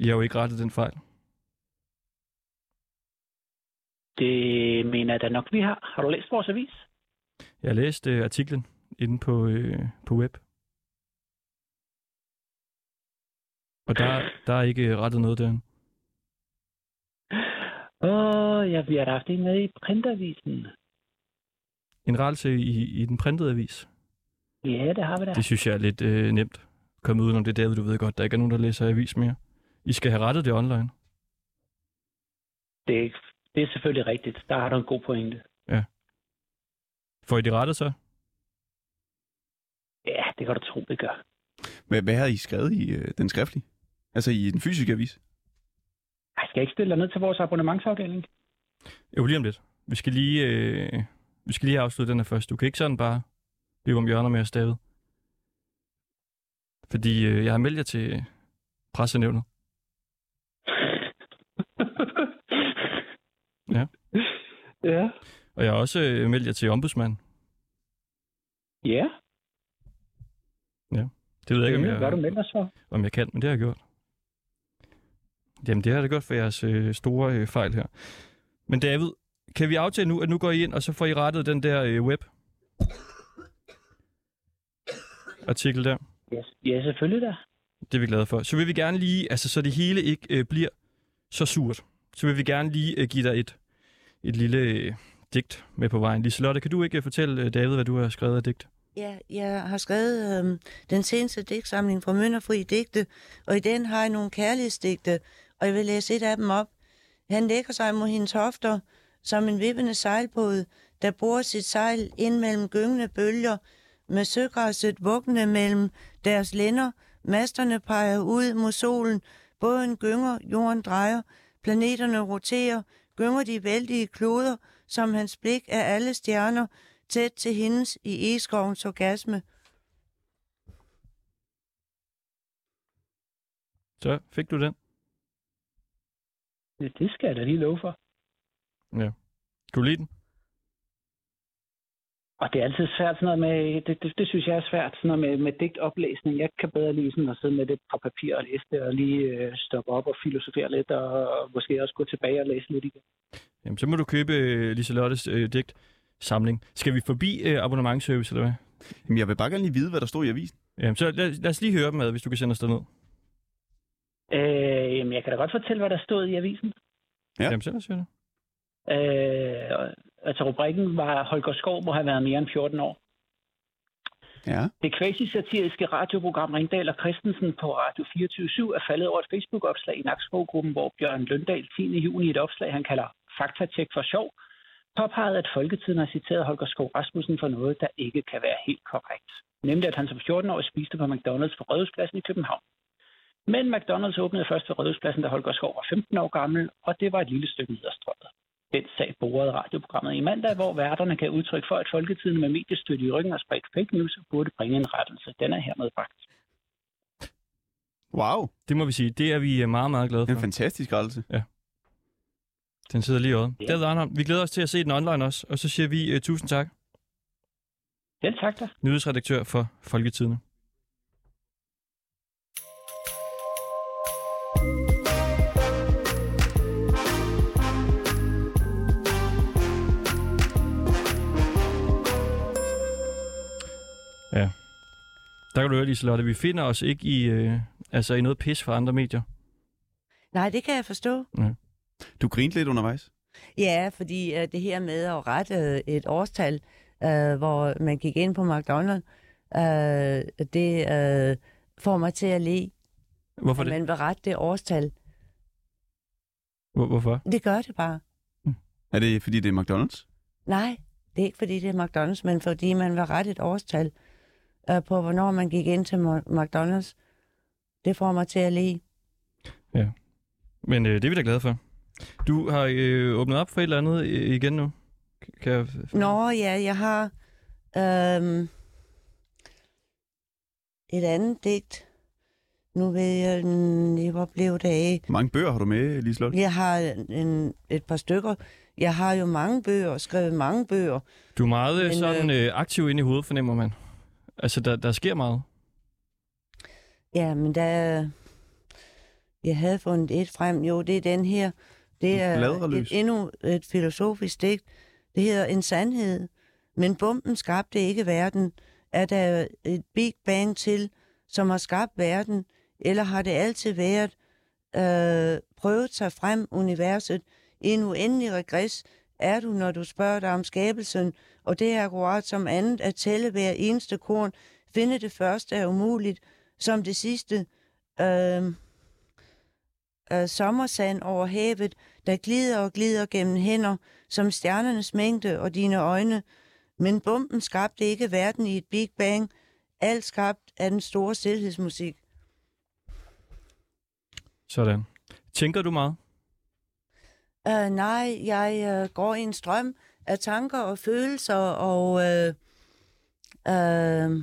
I har jo ikke rettet den fejl. Det mener jeg da nok, vi har. Har du læst vores avis? Jeg har læst øh, artiklen inde på, øh, på web. Og der, der er ikke øh, rettet noget derinde. Åh, ja, vi har da haft en med i printavisen. En rettelse i, i den printede avis. Ja, det har vi da. Det synes jeg er lidt øh, nemt. Komme udenom det, David, du ved godt. Der ikke er nogen, der læser avis mere. I skal have rettet det online. Det, det er selvfølgelig rigtigt. Der har du en god pointe. Får I det rettet så? Ja, det kan du tro, vi gør. Hvad, hvad har I skrevet i uh, den skriftlige? Altså i den fysiske avis? Jeg skal ikke stille dig ned til vores abonnementsafdeling. Jo, lige om lidt. Vi skal lige, øh, vi skal lige afslutte den her først. Du kan ikke sådan bare løbe om hjørner med os, David. Fordi øh, jeg har meldt jer til pressenævnet. Ja. Ja. Og jeg har også øh, meldt jer til ombudsmanden. Ja, Det ved jeg ikke, om det hvad du jeg, melder for. om jeg kan, men det har jeg gjort. Jamen, det har det godt for jeres øh, store øh, fejl her. Men David, kan vi aftale nu, at nu går I ind, og så får I rettet den der øh, web artikel der? Ja, ja selvfølgelig da. Det er vi glade for. Så vil vi gerne lige, altså så det hele ikke øh, bliver så surt, så vil vi gerne lige øh, give dig et, et lille øh, digt med på vejen. Liselotte, kan du ikke øh, fortælle øh, David, hvad du har skrevet af digt? Ja, jeg har skrevet øhm, den seneste digtsamling fra Mønderfri Digte, og i den har jeg nogle kærlighedsdigte, og jeg vil læse et af dem op. Han lægger sig mod hendes hofter som en vippende sejlbåd, der borer sit sejl ind mellem gyngende bølger, med søgræsset vuggende mellem deres lænder. Masterne peger ud mod solen, båden gynger, jorden drejer, planeterne roterer, gynger de vældige kloder, som hans blik er alle stjerner, tæt til hendes i eskovens orgasme. Så fik du den. Ja, Det skal jeg da lige love for. Kan du lide den? Og det er altid svært sådan noget med, det, det, det synes jeg er svært, sådan noget med, med digtoplæsning. Jeg kan bedre lige sådan at sidde med det på papir og læse det, og lige øh, stoppe op og filosofere lidt, og, og måske også gå tilbage og læse lidt igen. Jamen, så må du købe øh, Liselottes øh, digtsamling. Skal vi forbi øh, abonnementsservice, eller hvad? Jamen, jeg vil bare gerne lige vide, hvad der stod i avisen. Jamen, så lad, lad os lige høre dem ad, hvis du kan sende os derned. Øh, jamen, jeg kan da godt fortælle, hvad der stod i avisen. Ja. Jamen, så lad os høre det. Øh, altså, rubrikken var, Holger Skov må have været mere end 14 år. Ja. Det quasi-satiriske radioprogram Ringdal og Christensen på Radio 24 er faldet over et Facebook-opslag i Nakskov-gruppen, hvor Bjørn Løndal 10. juni i et opslag, han kalder Faktatjek for sjov, påpegede, at Folketiden har citeret Holger Skov Rasmussen for noget, der ikke kan være helt korrekt. Nemlig, at han som 14-årig spiste på McDonald's på Rødhuspladsen i København. Men McDonald's åbnede først ved Rødhuspladsen, da Holger Skov var 15 år gammel, og det var et lille stykke ned ad strøget. Den sag borede radioprogrammet i mandag, hvor værterne kan udtrykke for, at Folketiden med mediestøtte i ryggen har spredt fake news og burde bringe en rettelse. Den er hermed bragt. Wow, Det må vi sige. Det er vi øh, meget, meget glade det er en for. fantastisk rettelse. Den sidder lige over. Ja. David Arnholm, vi glæder os til at se den online også, og så siger vi uh, tusind tak. Selv tak da. Nyhedsredaktør for Folketidene. Der kan du høre, Liselotte, vi finder os ikke i, øh, altså i noget pis fra andre medier. Nej, det kan jeg forstå. Du grinte lidt undervejs. Ja, fordi uh, det her med at rette øh, et årstal, uh, hvor man gik ind på McDonald's, uh, det uh, får mig til at le, Hvorfor at det? man vil rette det årstal. Hvor, hvorfor? Det gør det bare. Er det, fordi det er McDonald's? Nej, det er ikke fordi det er McDonald's, men fordi man vil rette et årstal uh, på, hvornår man gik ind til McDonald's. Det får mig til at le. Men øh, det er vi da glade for. Du har øh, åbnet op for et eller andet øh, igen nu. Kan jeg... Nå ja, jeg har øhm, et andet digt. Nu ved jeg hvor blev det af. Hvor mange bøger har du med, Liselotte? Jeg har en, et par stykker. Jeg har jo mange bøger, skrevet mange bøger. Du er meget Men, sådan øh, aktiv inde i hovedet, fornemmer man. Altså, der, der sker meget. Ja, men der... Jeg havde fundet et frem. Jo, det er den her. Det er et, endnu et filosofisk digt. Det hedder En sandhed. Men bomben skabte ikke verden. Er der et Big Bang til, som har skabt verden? Eller har det altid været øh, prøvet sig frem universet i en uendelig regress? Er du, når du spørger dig om skabelsen, og det er akkurat som andet at tælle hver eneste korn, finde det første er umuligt, som det sidste øh, øh, sommersand over havet, der glider og glider gennem hænder, som stjernernes mængde og dine øjne. Men bomben skabte ikke verden i et Big Bang, alt skabt af den store stillhedsmusik. Sådan. Tænker du meget? Uh, nej, jeg uh, går i en strøm af tanker og følelser og øh, uh, uh,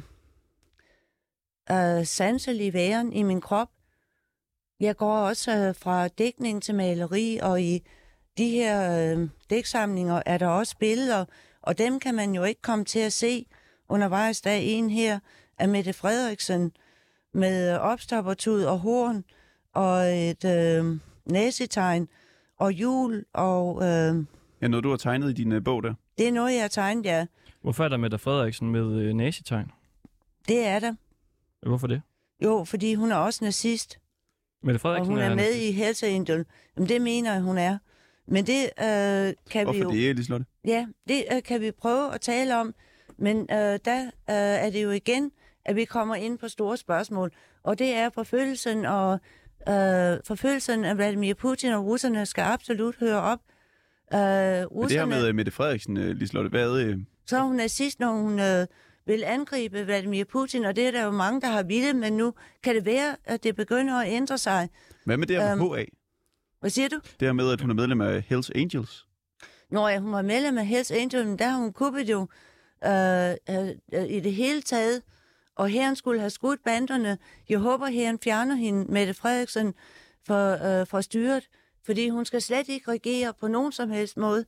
uh, sanselig væren i min krop. Jeg går også uh, fra dækning til maleri, og i de her uh, dæksamlinger er der også billeder, og dem kan man jo ikke komme til at se undervejs. Der er en her af Mette Frederiksen med opstoppertud og horn og et øh, næsetegn og jul, og øh, Ja, noget, du har tegnet i din uh, bog der. det er noget, jeg har tegnet, ja. Hvorfor er der Mette Frederiksen med øh, nazitegn? Det er der. Hvorfor det? Jo, fordi hun er også nazist, Mette og Frederiksen hun er med nazist. i Hells Angel. Jamen, det mener jeg, hun er. Men det øh, kan vi Hvorfor jo... det, Liselotte? Ja, det øh, kan vi prøve at tale om, men øh, der øh, er det jo igen, at vi kommer ind på store spørgsmål, og det er forfølgelsen og øh, forfølgelsen af Vladimir Putin og russerne skal absolut høre op. Øh, Men det her russerne, med uh, Mette Frederiksen, uh, Liselotte, hvad... Uh, så er hun nazist, når hun øh, vil angribe Vladimir Putin, og det er der jo mange, der har ville, men nu kan det være, at det begynder at ændre sig. hvad med det her med Øhm, HA? Hvad siger du? Det her med, at hun er medlem af Hells Angels. Når ja, hun var medlem af Hells Angels, men der har hun kuppet jo øh, øh, øh, i det hele taget, og herren skulle have skudt banderne. Jeg håber, herren fjerner hende, Mette Frederiksen, for, øh, for styret. Fordi hun skal slet ikke regere på nogen som helst måde.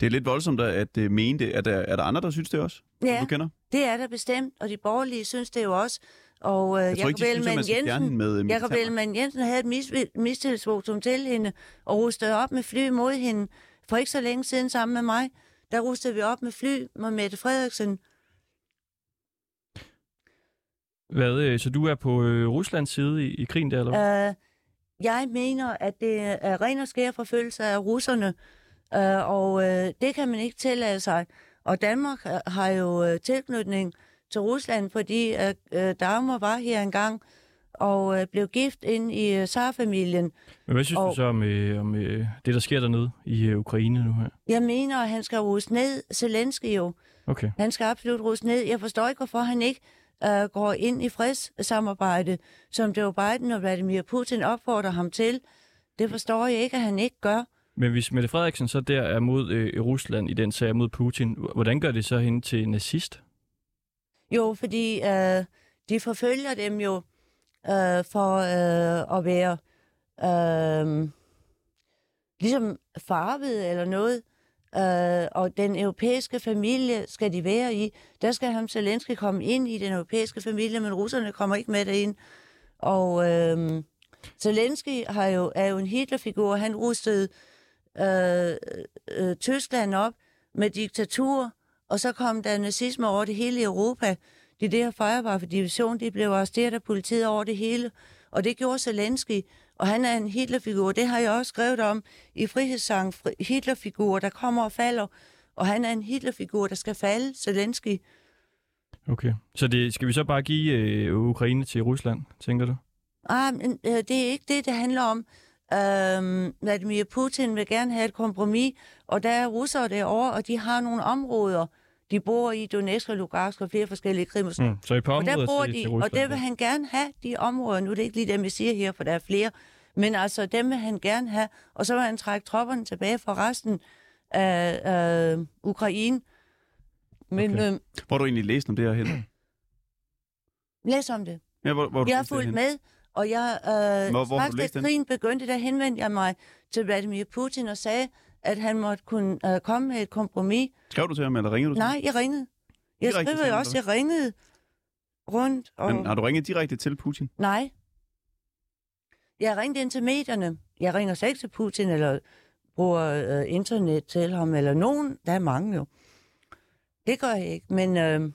Det er lidt voldsomt at, øh, mene det. Er der, er der andre, der synes det også? Ja. Du kender? Det er der bestemt, og de borgerlige synes det jo også. Og øh, Jeg fjerne Ellemann hende med øh, militær- Ellemann Jensen havde et mis- mistillidsvotum til hende, og rustede op med fly mod hende. For ikke så længe siden sammen med mig, der rustede vi op med fly med Mette Frederiksen. Hvad, øh, så du er på øh, Ruslands side i, i krigen der, eller hvad? Øh, jeg mener, at det er ren og skær forfølgelse af russerne, øh, og øh, det kan man ikke tillade sig. Og Danmark har jo øh, tilknytning til Rusland, fordi øh, Dagmar var her engang og øh, blev gift ind i øh, Tsar-familien. Men hvad synes og- du så om, øh, om øh, det, der sker dernede i øh, Ukraine nu her? Jeg mener, at han skal ruse ned, Zelensky jo. Okay. Han skal absolut ruse ned. Jeg forstår ikke, hvorfor han ikke øh, går ind i fredssamarbejde, som Joe Biden og Vladimir Putin opfordrer ham til. Det forstår jeg ikke, at han ikke gør. Men hvis Mette Frederiksen så der er mod øh, Rusland i den sag mod Putin, hvordan gør det så hende til nazist? Jo, fordi øh, de forfølger dem jo øh, for øh, at være øh, ligesom farvet eller noget. Øh, og den europæiske familie skal de være i. Der skal ham Zelensky komme ind i den europæiske familie, men russerne kommer ikke med derind. Og øh, Zelensky har jo, er jo en Hitlerfigur. Han rustede øh, øh, Tyskland op med diktatur, og så kom der nazisme over det hele Europa. De der Feuerwaffe-division, de blev arresteret af politiet over det hele, og det gjorde Zelensky, og han er en Hitlerfigur. Det har jeg også skrevet om i Frihedssang. Fri- Hitlerfigur, der kommer og falder, og han er en Hitlerfigur, der skal falde, Zelensky. Okay. Så det, skal vi så bare give øh, Ukraine til Rusland, tænker du? Ah, men øh, det er ikke det, det handler om. Øhm, Vladimir Putin vil gerne have et kompromis, og der er russere derovre, og de har nogle områder, de bor i Donetsk og Lugansk og flere forskellige krims. Mm. Så i på Og der bor de, til og der vil han gerne have de områder. Nu er det ikke lige dem, jeg siger her, for der er flere. Men altså, dem vil han gerne have. Og så vil han trække tropperne tilbage fra resten af, af Ukraine. Men Okay. okay. øh, Hvor har du egentlig læst om det her, Helle? læs om det. Ja, hvor, hvor Jeg har det fulgt med, og jeg, øh, Hvor- hvor har straks du da krigen begyndte, der henvendte jeg mig til Vladimir Putin og sagde, at han måtte kunne øh, komme med et kompromis. Skrev du til ham, eller ringede du til Nej, jeg ringede. Jeg Direkte skriver jo også, jeg ringede rundt. Og... Men har du ringet direkte til Putin? Nej. Jeg ringede ind til medierne. Jeg ringer slet ikke til Putin, eller bruger øh, internet til ham, eller nogen. Der er mange jo. Det gør jeg ikke. Men øh,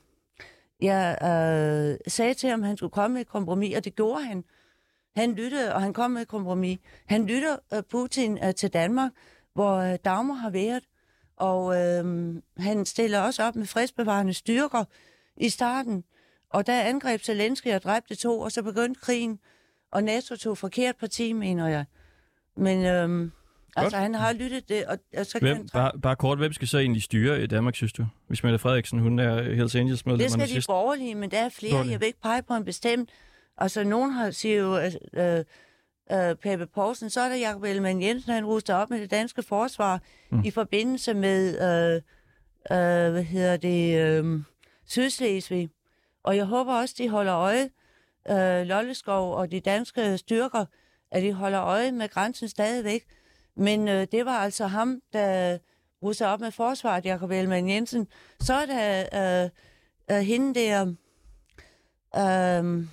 jeg øh, sagde til ham, at han skulle komme med et kompromis, og det gjorde han. Han lyttede, og han kom med et kompromis. Han lytter øh, Putin øh, til Danmark, hvor øh, Dagmar har været. Og øh, han stiller også op med fredsbevarende styrker i starten. Og der angreb Zelensky og dræbte to, og så begyndte krigen. Og NATO tog forkert parti, mener jeg. Men øhm, altså, han har lyttet det, og, og så kan Hvem, han... træ- bare, bare kort, hvem skal så egentlig styre i Danmark, synes du? Hvis Mette Frederiksen, hun er Hells Angels medlem Det skal de borgerlige, men der er flere. Borgerlige. Jeg vil ikke pege på en bestemt. Altså, nogen har, siger jo, øh, øh, Pape Poulsen, så er der Jacob Ellemann Jensen, han ruster op med det danske forsvar mm. i forbindelse med, øh, øh, hvad hedder det, øh, Sydslesvig. Og jeg håber også, de holder øje, øh, Lolleskov og de danske styrker, at de holder øje med grænsen stadigvæk. Men øh, det var altså ham, der russer op med forsvaret, Jacob Ellemann Jensen. Så er der øh, øh, hende der, øh,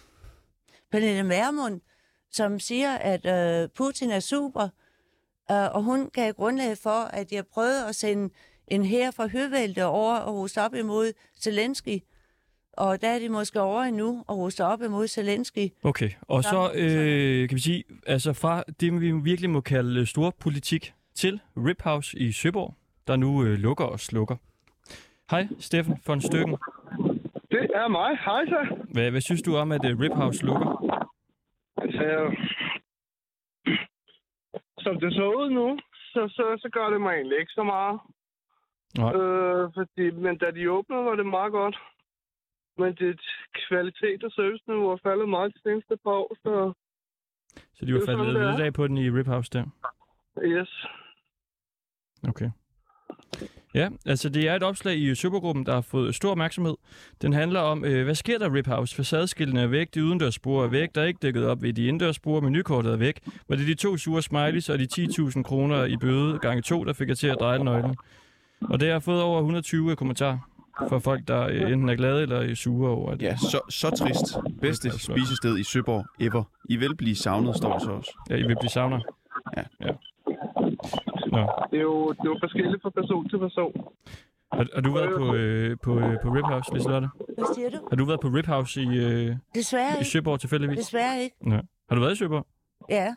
Pernille Vermund, som siger, at øh, Putin er super, øh, og hun gav grundlag for, at jeg prøvede at sende en her fra Høvælte over og ruste op imod Zelensky. Og der er de måske over endnu og ruste op imod Zelensky. Okay, og så Sammen. øh, kan vi sige, altså fra det, vi virkelig må kalde stor politik til Rip House i Søborg, der nu øh, lukker og slukker. Hej, Steffen von Stykken. Det er mig. Hej så. Hvad, hvad synes du om, at øh, Rip House lukker? Altså, som det så ud nu, så, så, så gør det mig egentlig ikke så meget. Nej. Øh, fordi, men da de åbnede, var det meget godt. Men det kvalitet og serviceniveau er faldet meget de seneste par år, så Så de var det faldet lidt af på den i Rip House der? yes. Okay. Ja, altså det er et opslag i Supergruppen, der har fået stor opmærksomhed. Den handler om, øh, hvad sker der Rip House? Facadeskiltene er væk, de udendørsspor er væk, der er ikke dækket op ved de indendørsspor, menukortet er væk. Var det de to sure smileys og de 10.000 kroner i bøde gange to, der fik jeg til at dreje nøglen? Og det har fået over 120 kommentarer fra folk, der øh, enten er glade eller er sure over det. Ja, så, så trist. Bedste spisested i Søborg ever. I vil blive savnet, står der så også. Ja, I vil blive savner. Ja. ja. Nå. Det er jo, det er jo forskelligt fra person til person. Har, har du været på, øh, på, øh, på Rip House, Liselotte? Hvad siger du? Har du været på Rip House i, øh, Desværre i ikke. Søborg tilfældigvis? Desværre ikke. Ja. Har du været i Søborg? Ja.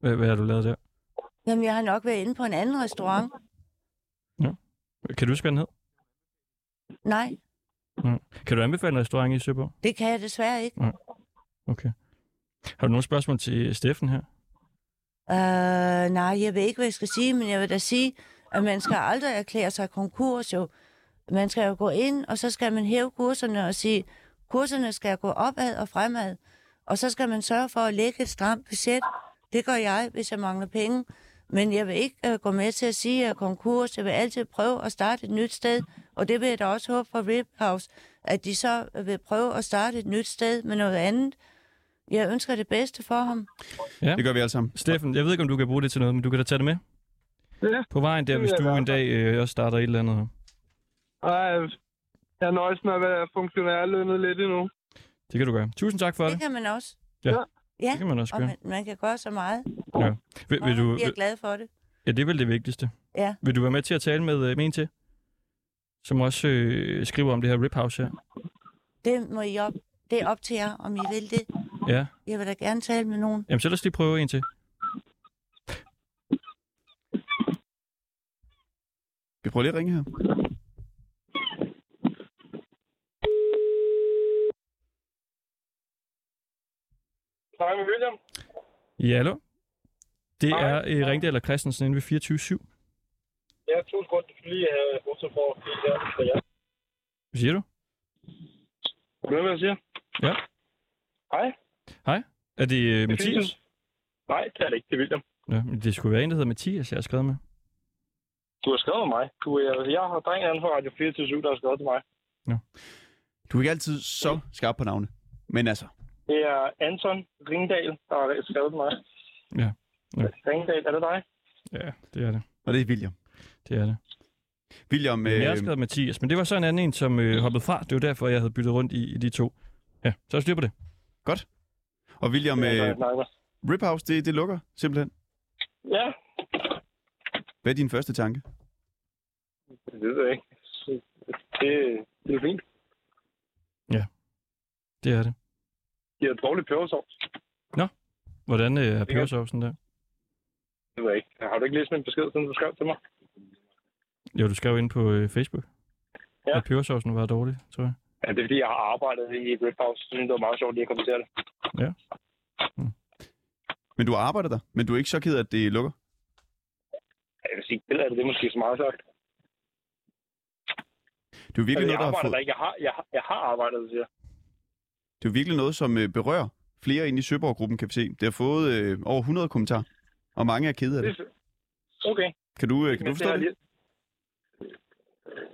Hvad, hvad har du lavet der? Jamen, jeg har nok været inde på en anden restaurant. Kan du huske, hvad den hed? Nej, Kan du anbefale en restaurant i Søborg? det kan jeg desværre ikke. Okay. Har du nogle spørgsmål til Steffen her? Uh, nej, jeg ved ikke, hvad jeg skal sige, men jeg vil da sige, at man skal aldrig erklære sig konkurs jo. Man skal jo gå ind, og så skal man hæve kurserne og sige, kurserne skal gå opad og fremad. Og så skal man sørge for at lægge et stramt budget. Det gør jeg, hvis jeg mangler penge. Men jeg vil ikke uh, gå med til at sige, at jeg er konkurs. Jeg vil altid prøve at starte et nyt sted. Og det vil jeg da også håbe for Rip House, at de så øh, vil prøve at starte et nyt sted med noget andet. Jeg ønsker det bedste for ham. Ja. Det gør vi alle sammen. Steffen, jeg ved ikke, om du kan bruge det til noget, men du kan da tage det med. Ja, På vejen der, hvis du en dag øh, også starter et eller andet her. Ej, jeg nøjes med at være funktionærlønnet lidt endnu. Det kan du gøre. Tusind tak for det. Det kan man også. Ja. Ja, Det kan man også og gøre. man, man kan gøre så meget. Ja. Vil, vil og du, jeg bliver vil, glad for det. ja, det er vel det vigtigste. Ja. Vil du være med til at tale med, øh, med en til? Som også øh, skriver om det her Rip House her. Det må I op. Det er op til jer, om I vil det. Ja. Jeg vil da gerne tale med nogen. Jamen, så lad os lige prøve en til. Vi prøver lige at ringe her. Hej med William. Ja, hallo? Det Hej. er øh, Ringdal og Christensen inde ved 24 Ja, to sekunder. Du skal lige have bortset for det her for jer. Hvad siger du? Ved du, hvad jeg siger? Ja. Er det øh, er Mathias? Philip. Nej, det er det ikke. Det er William. Ja, men det skulle være en, der hedder Mathias, jeg har skrevet med. Du har skrevet med mig. Du, jeg, jeg har drengen anden fra Radio 24 der har skrevet til mig. Du er ikke altid så skarp på navne. Men altså, Det er Anton Ringdal, der har skrevet til mig. Ja. Ja. Ringdal, er det dig? Ja, det er det. og det er William. Det er det. William, Øh, øh, jeg har skrevet Mathias, men det var så en anden en, som øh, hoppede fra. Det var derfor, jeg havde byttet rundt i, i de to. Ja, så er der styr på det. Og William, Det er, øh, snakker med. Rip House, det, det lukker simpelthen. Ja, Hvad er din første tanke? det ved jeg ikke. Det, det er fint. Det er det. De har dårlig pebersovs. Hvordan øh, er pebersovsen der? Det ved jeg ikke. Har du ikke læst min besked, siden du skrev til mig? Jo, du skrev ind på øh, Facebook, Ja. at pebersovsen var dårlig, tror jeg. Ja, det er fordi, jeg har arbejdet i Red House. Så synes, det var meget sjovt lige at kommentere det. Men du arbejder der, men du er ikke så ked af, at det lukker? Jeg vil sige, det er det, det er måske så meget sagt. Det er virkelig Altså, jeg noget, der har fået, der ikke. Jeg har, jeg, har- jeg har arbejdet, siger jeg. det er virkelig noget, som øh, berører flere inde i Søborg-gruppen, kan vi se. Det har fået øh, over 100 kommentarer, og mange er kede af det. Det Okay. Kan du, øh, kan du forstå har det?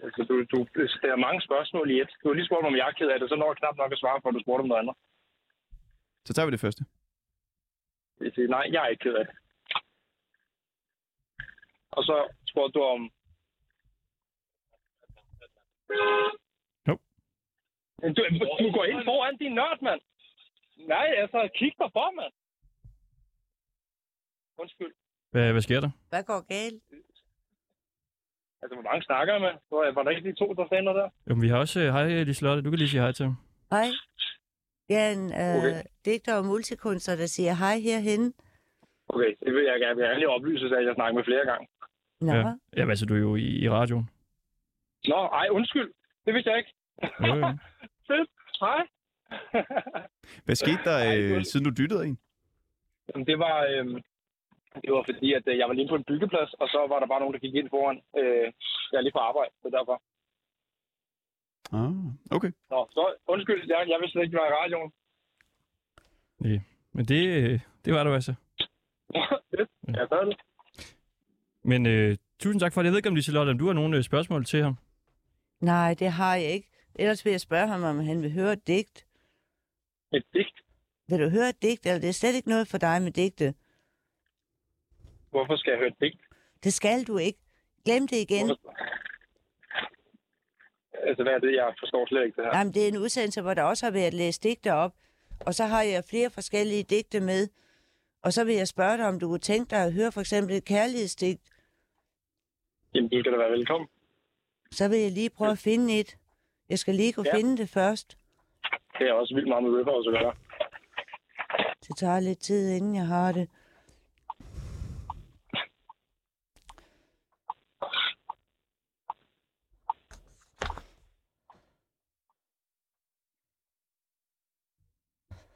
Altså, du, du stiller mange spørgsmål i et. Du har lige spurgt om jeg er ked af det, så når jeg knap nok at svare, for du spurgte om noget andet. Så tager vi det første. Jeg siger, nej, jeg er ikke ked af det. Og så spurgte du om... Jo. Men Du, du går ind foran din nørd, mand. Nej, altså, kig dig for, mand. Undskyld. Hvad, hvad sker der? Hvad går galt? Altså, hvor mange snakker jeg med? Var, var der ikke de to, der noget der? Jo, men vi har også... Øh, hej, Liselotte. Du kan lige sige hej til ham. Hej. Jeg er en øh, Okay. digter og multikunstner, der siger hej herhenne. Okay, det vil jeg gerne. Jeg vil lige oplyse, at jeg snakker med flere gange. Nå, Ja. ja. Ja, altså, du er jo i, i radioen. Nå, ej, undskyld. Det vidste jeg ikke. Jo, jo. Fedt. Hej. Hvad skete der, Ej, øh, siden du dyttede en? Jamen, det var, øhm, det var fordi, at øh, jeg var lige på en byggeplads, og så var der bare nogen, der gik ind foran. Øh, jeg er lige på arbejde, så derfor. Ah, okay. Nå, så undskyld, jeg, jeg vidste slet ikke, det var i radioen. Men det, øh, det var du altså. Jeg gør det. Men øh, tusind tak for det. Jeg ved ikke, om Liselotte, om du har nogle øh, spørgsmål til ham. Nej, det har jeg ikke. Ellers vil jeg spørge ham, om han vil høre et digt. Et digt? Vil du høre et digt, eller det er slet ikke noget for dig med digte? Hvorfor skal jeg høre digt? Det skal du ikke. Glem det igen. Hvorfor? Altså, hvad er det? Jeg forstår slet ikke det her. Jamen, det er en udsendelse, hvor der også har været læst digte op. Og så har jeg flere forskellige digte med. Og så vil jeg spørge dig, om du kunne tænke dig at høre for eksempel et kærlighedsdigt. Jamen, du skal da være velkommen. Så vil jeg lige prøve at finde et. Jeg skal lige kunne Ja. finde det først. Det er også vildt meget med Ripper, så gør Det tager lidt tid, inden jeg har det.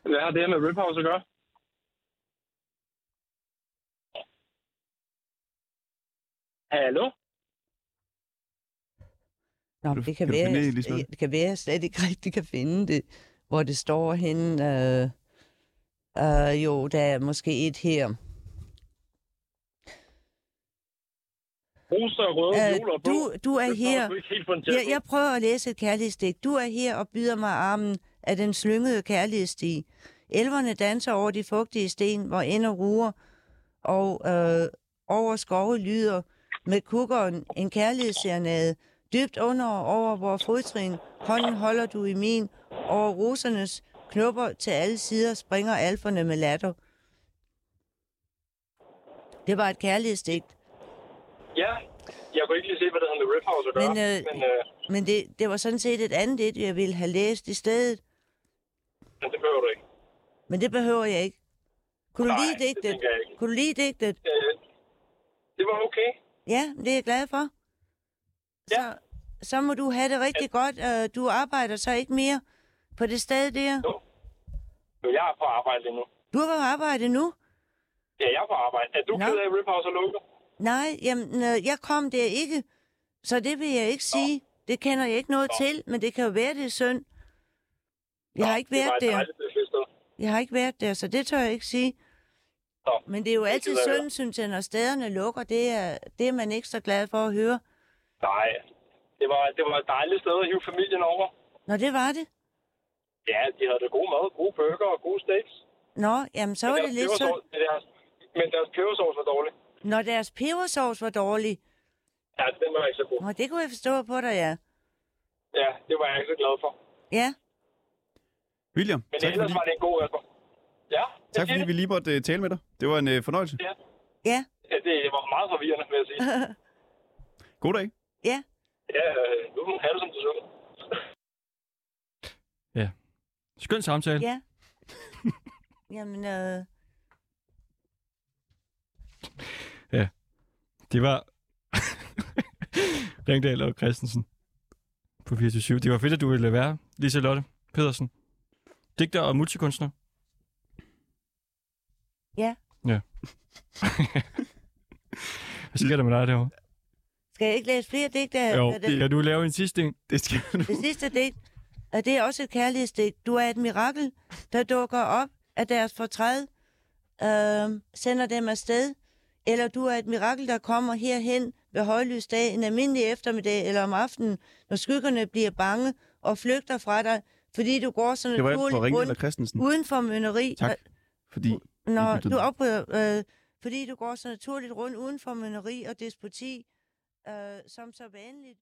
Hvad har det her med Rip House at gøre? Hallo? Nå, du- det kan, kan du være, det, Liselotte? det kan være, jeg slet ikke rigtig kan finde det, hvor det står henne. Øh, øh, jo, der er måske et her. Roser, røde Øh, du, du er her. du Jeg, at jeg prøver at læse et kærlighedsdigt. Du er her og byder mig armen af den slyngede kærlighedssti. Elverne danser over de fugtige sten, hvor ender ruer, og øh, over skove lyder med kukkeren en kærlighedsserenade. Dybt under og over hvor fodtrin, hånden holder du i min, over rosernes knupper til alle sider springer alferne med latter. Det var et kærlighedsdigt. Ja, jeg kunne ikke lige se, hvad det havde med Rip House at gøre. Men, øh, men, øh, Men det, det var sådan set et andet digt, jeg ville have læst i stedet. Men det behøver du ikke. Men det behøver jeg ikke. Kunne du Nej, lide det digtet? jeg ikke. Kunne du lide digtet? Øh, det var okay. Ja, det er jeg glad for. Så, Ja. så må du have det rigtig godt. Øh, Du arbejder så ikke mere på det sted der. Jo, jeg er på arbejde nu. Du er på arbejde nu? Ja, jeg er på arbejde. Er du Nå. ked af, at Rip House er lukket? Nej, jamen, øh, jeg kom der ikke. Så det vil jeg ikke sige. Det kender jeg ikke noget til, men det kan jo være, det er synd. Jeg har ikke det var været et der. Jeg har ikke været der, så det tør jeg ikke sige. Nå, Men det er jo det altid synd, synes jeg, når stederne lukker. Det er, det er man ekstra glad for at høre. Nej, det var, det var et dejligt sted at hive familien over. Nå, det var det. Ja, de havde det gode mad, gode burger og gode steaks. Nå, jamen så var Men det deres lidt men deres, men deres pebersovs var dårlig. Når deres pebersovs var dårlig. Ja, den var ikke så god. Nå, det kunne jeg forstå på dig, ja. Ja, det var jeg ikke så glad for. Ja, William, Men tak ellers fordi, var det en god restaurant. Ja, tak fordi det. vi lige måtte uh, tale med dig. Det var en uh, fornøjelse. ja, Ja, det var meget forvirrende, vil jeg sige. God dag. ja. Ja, øh, nu må du som du så. Skøn samtale. ja. Jamen, øh, Det var Ringdal og Christensen på 24 Det var fedt, at du ville være, Liselotte Pedersen. Digter og multikunstner. Ja. Ja. Hvad sker der med dig derovre? skal jeg ikke læse flere digte? Jo, det, kan du lave en sidste en? Det skal du. det sidste digt, og det er også et kærlighedsdigt. Du er et mirakel, der dukker op af deres fortræd, øh, sender dem afsted. Eller du er et mirakel, der kommer herhen ved højlysdag en almindelig eftermiddag eller om aftenen, når skyggerne bliver bange og flygter fra dig, fordi du går så Det var naturligt og rundt Christensen. uden for mønneri. Tak, fordi Når du oprører, øh, fordi du går så naturligt rundt uden for mønneri og despoti, øh, som så vanligt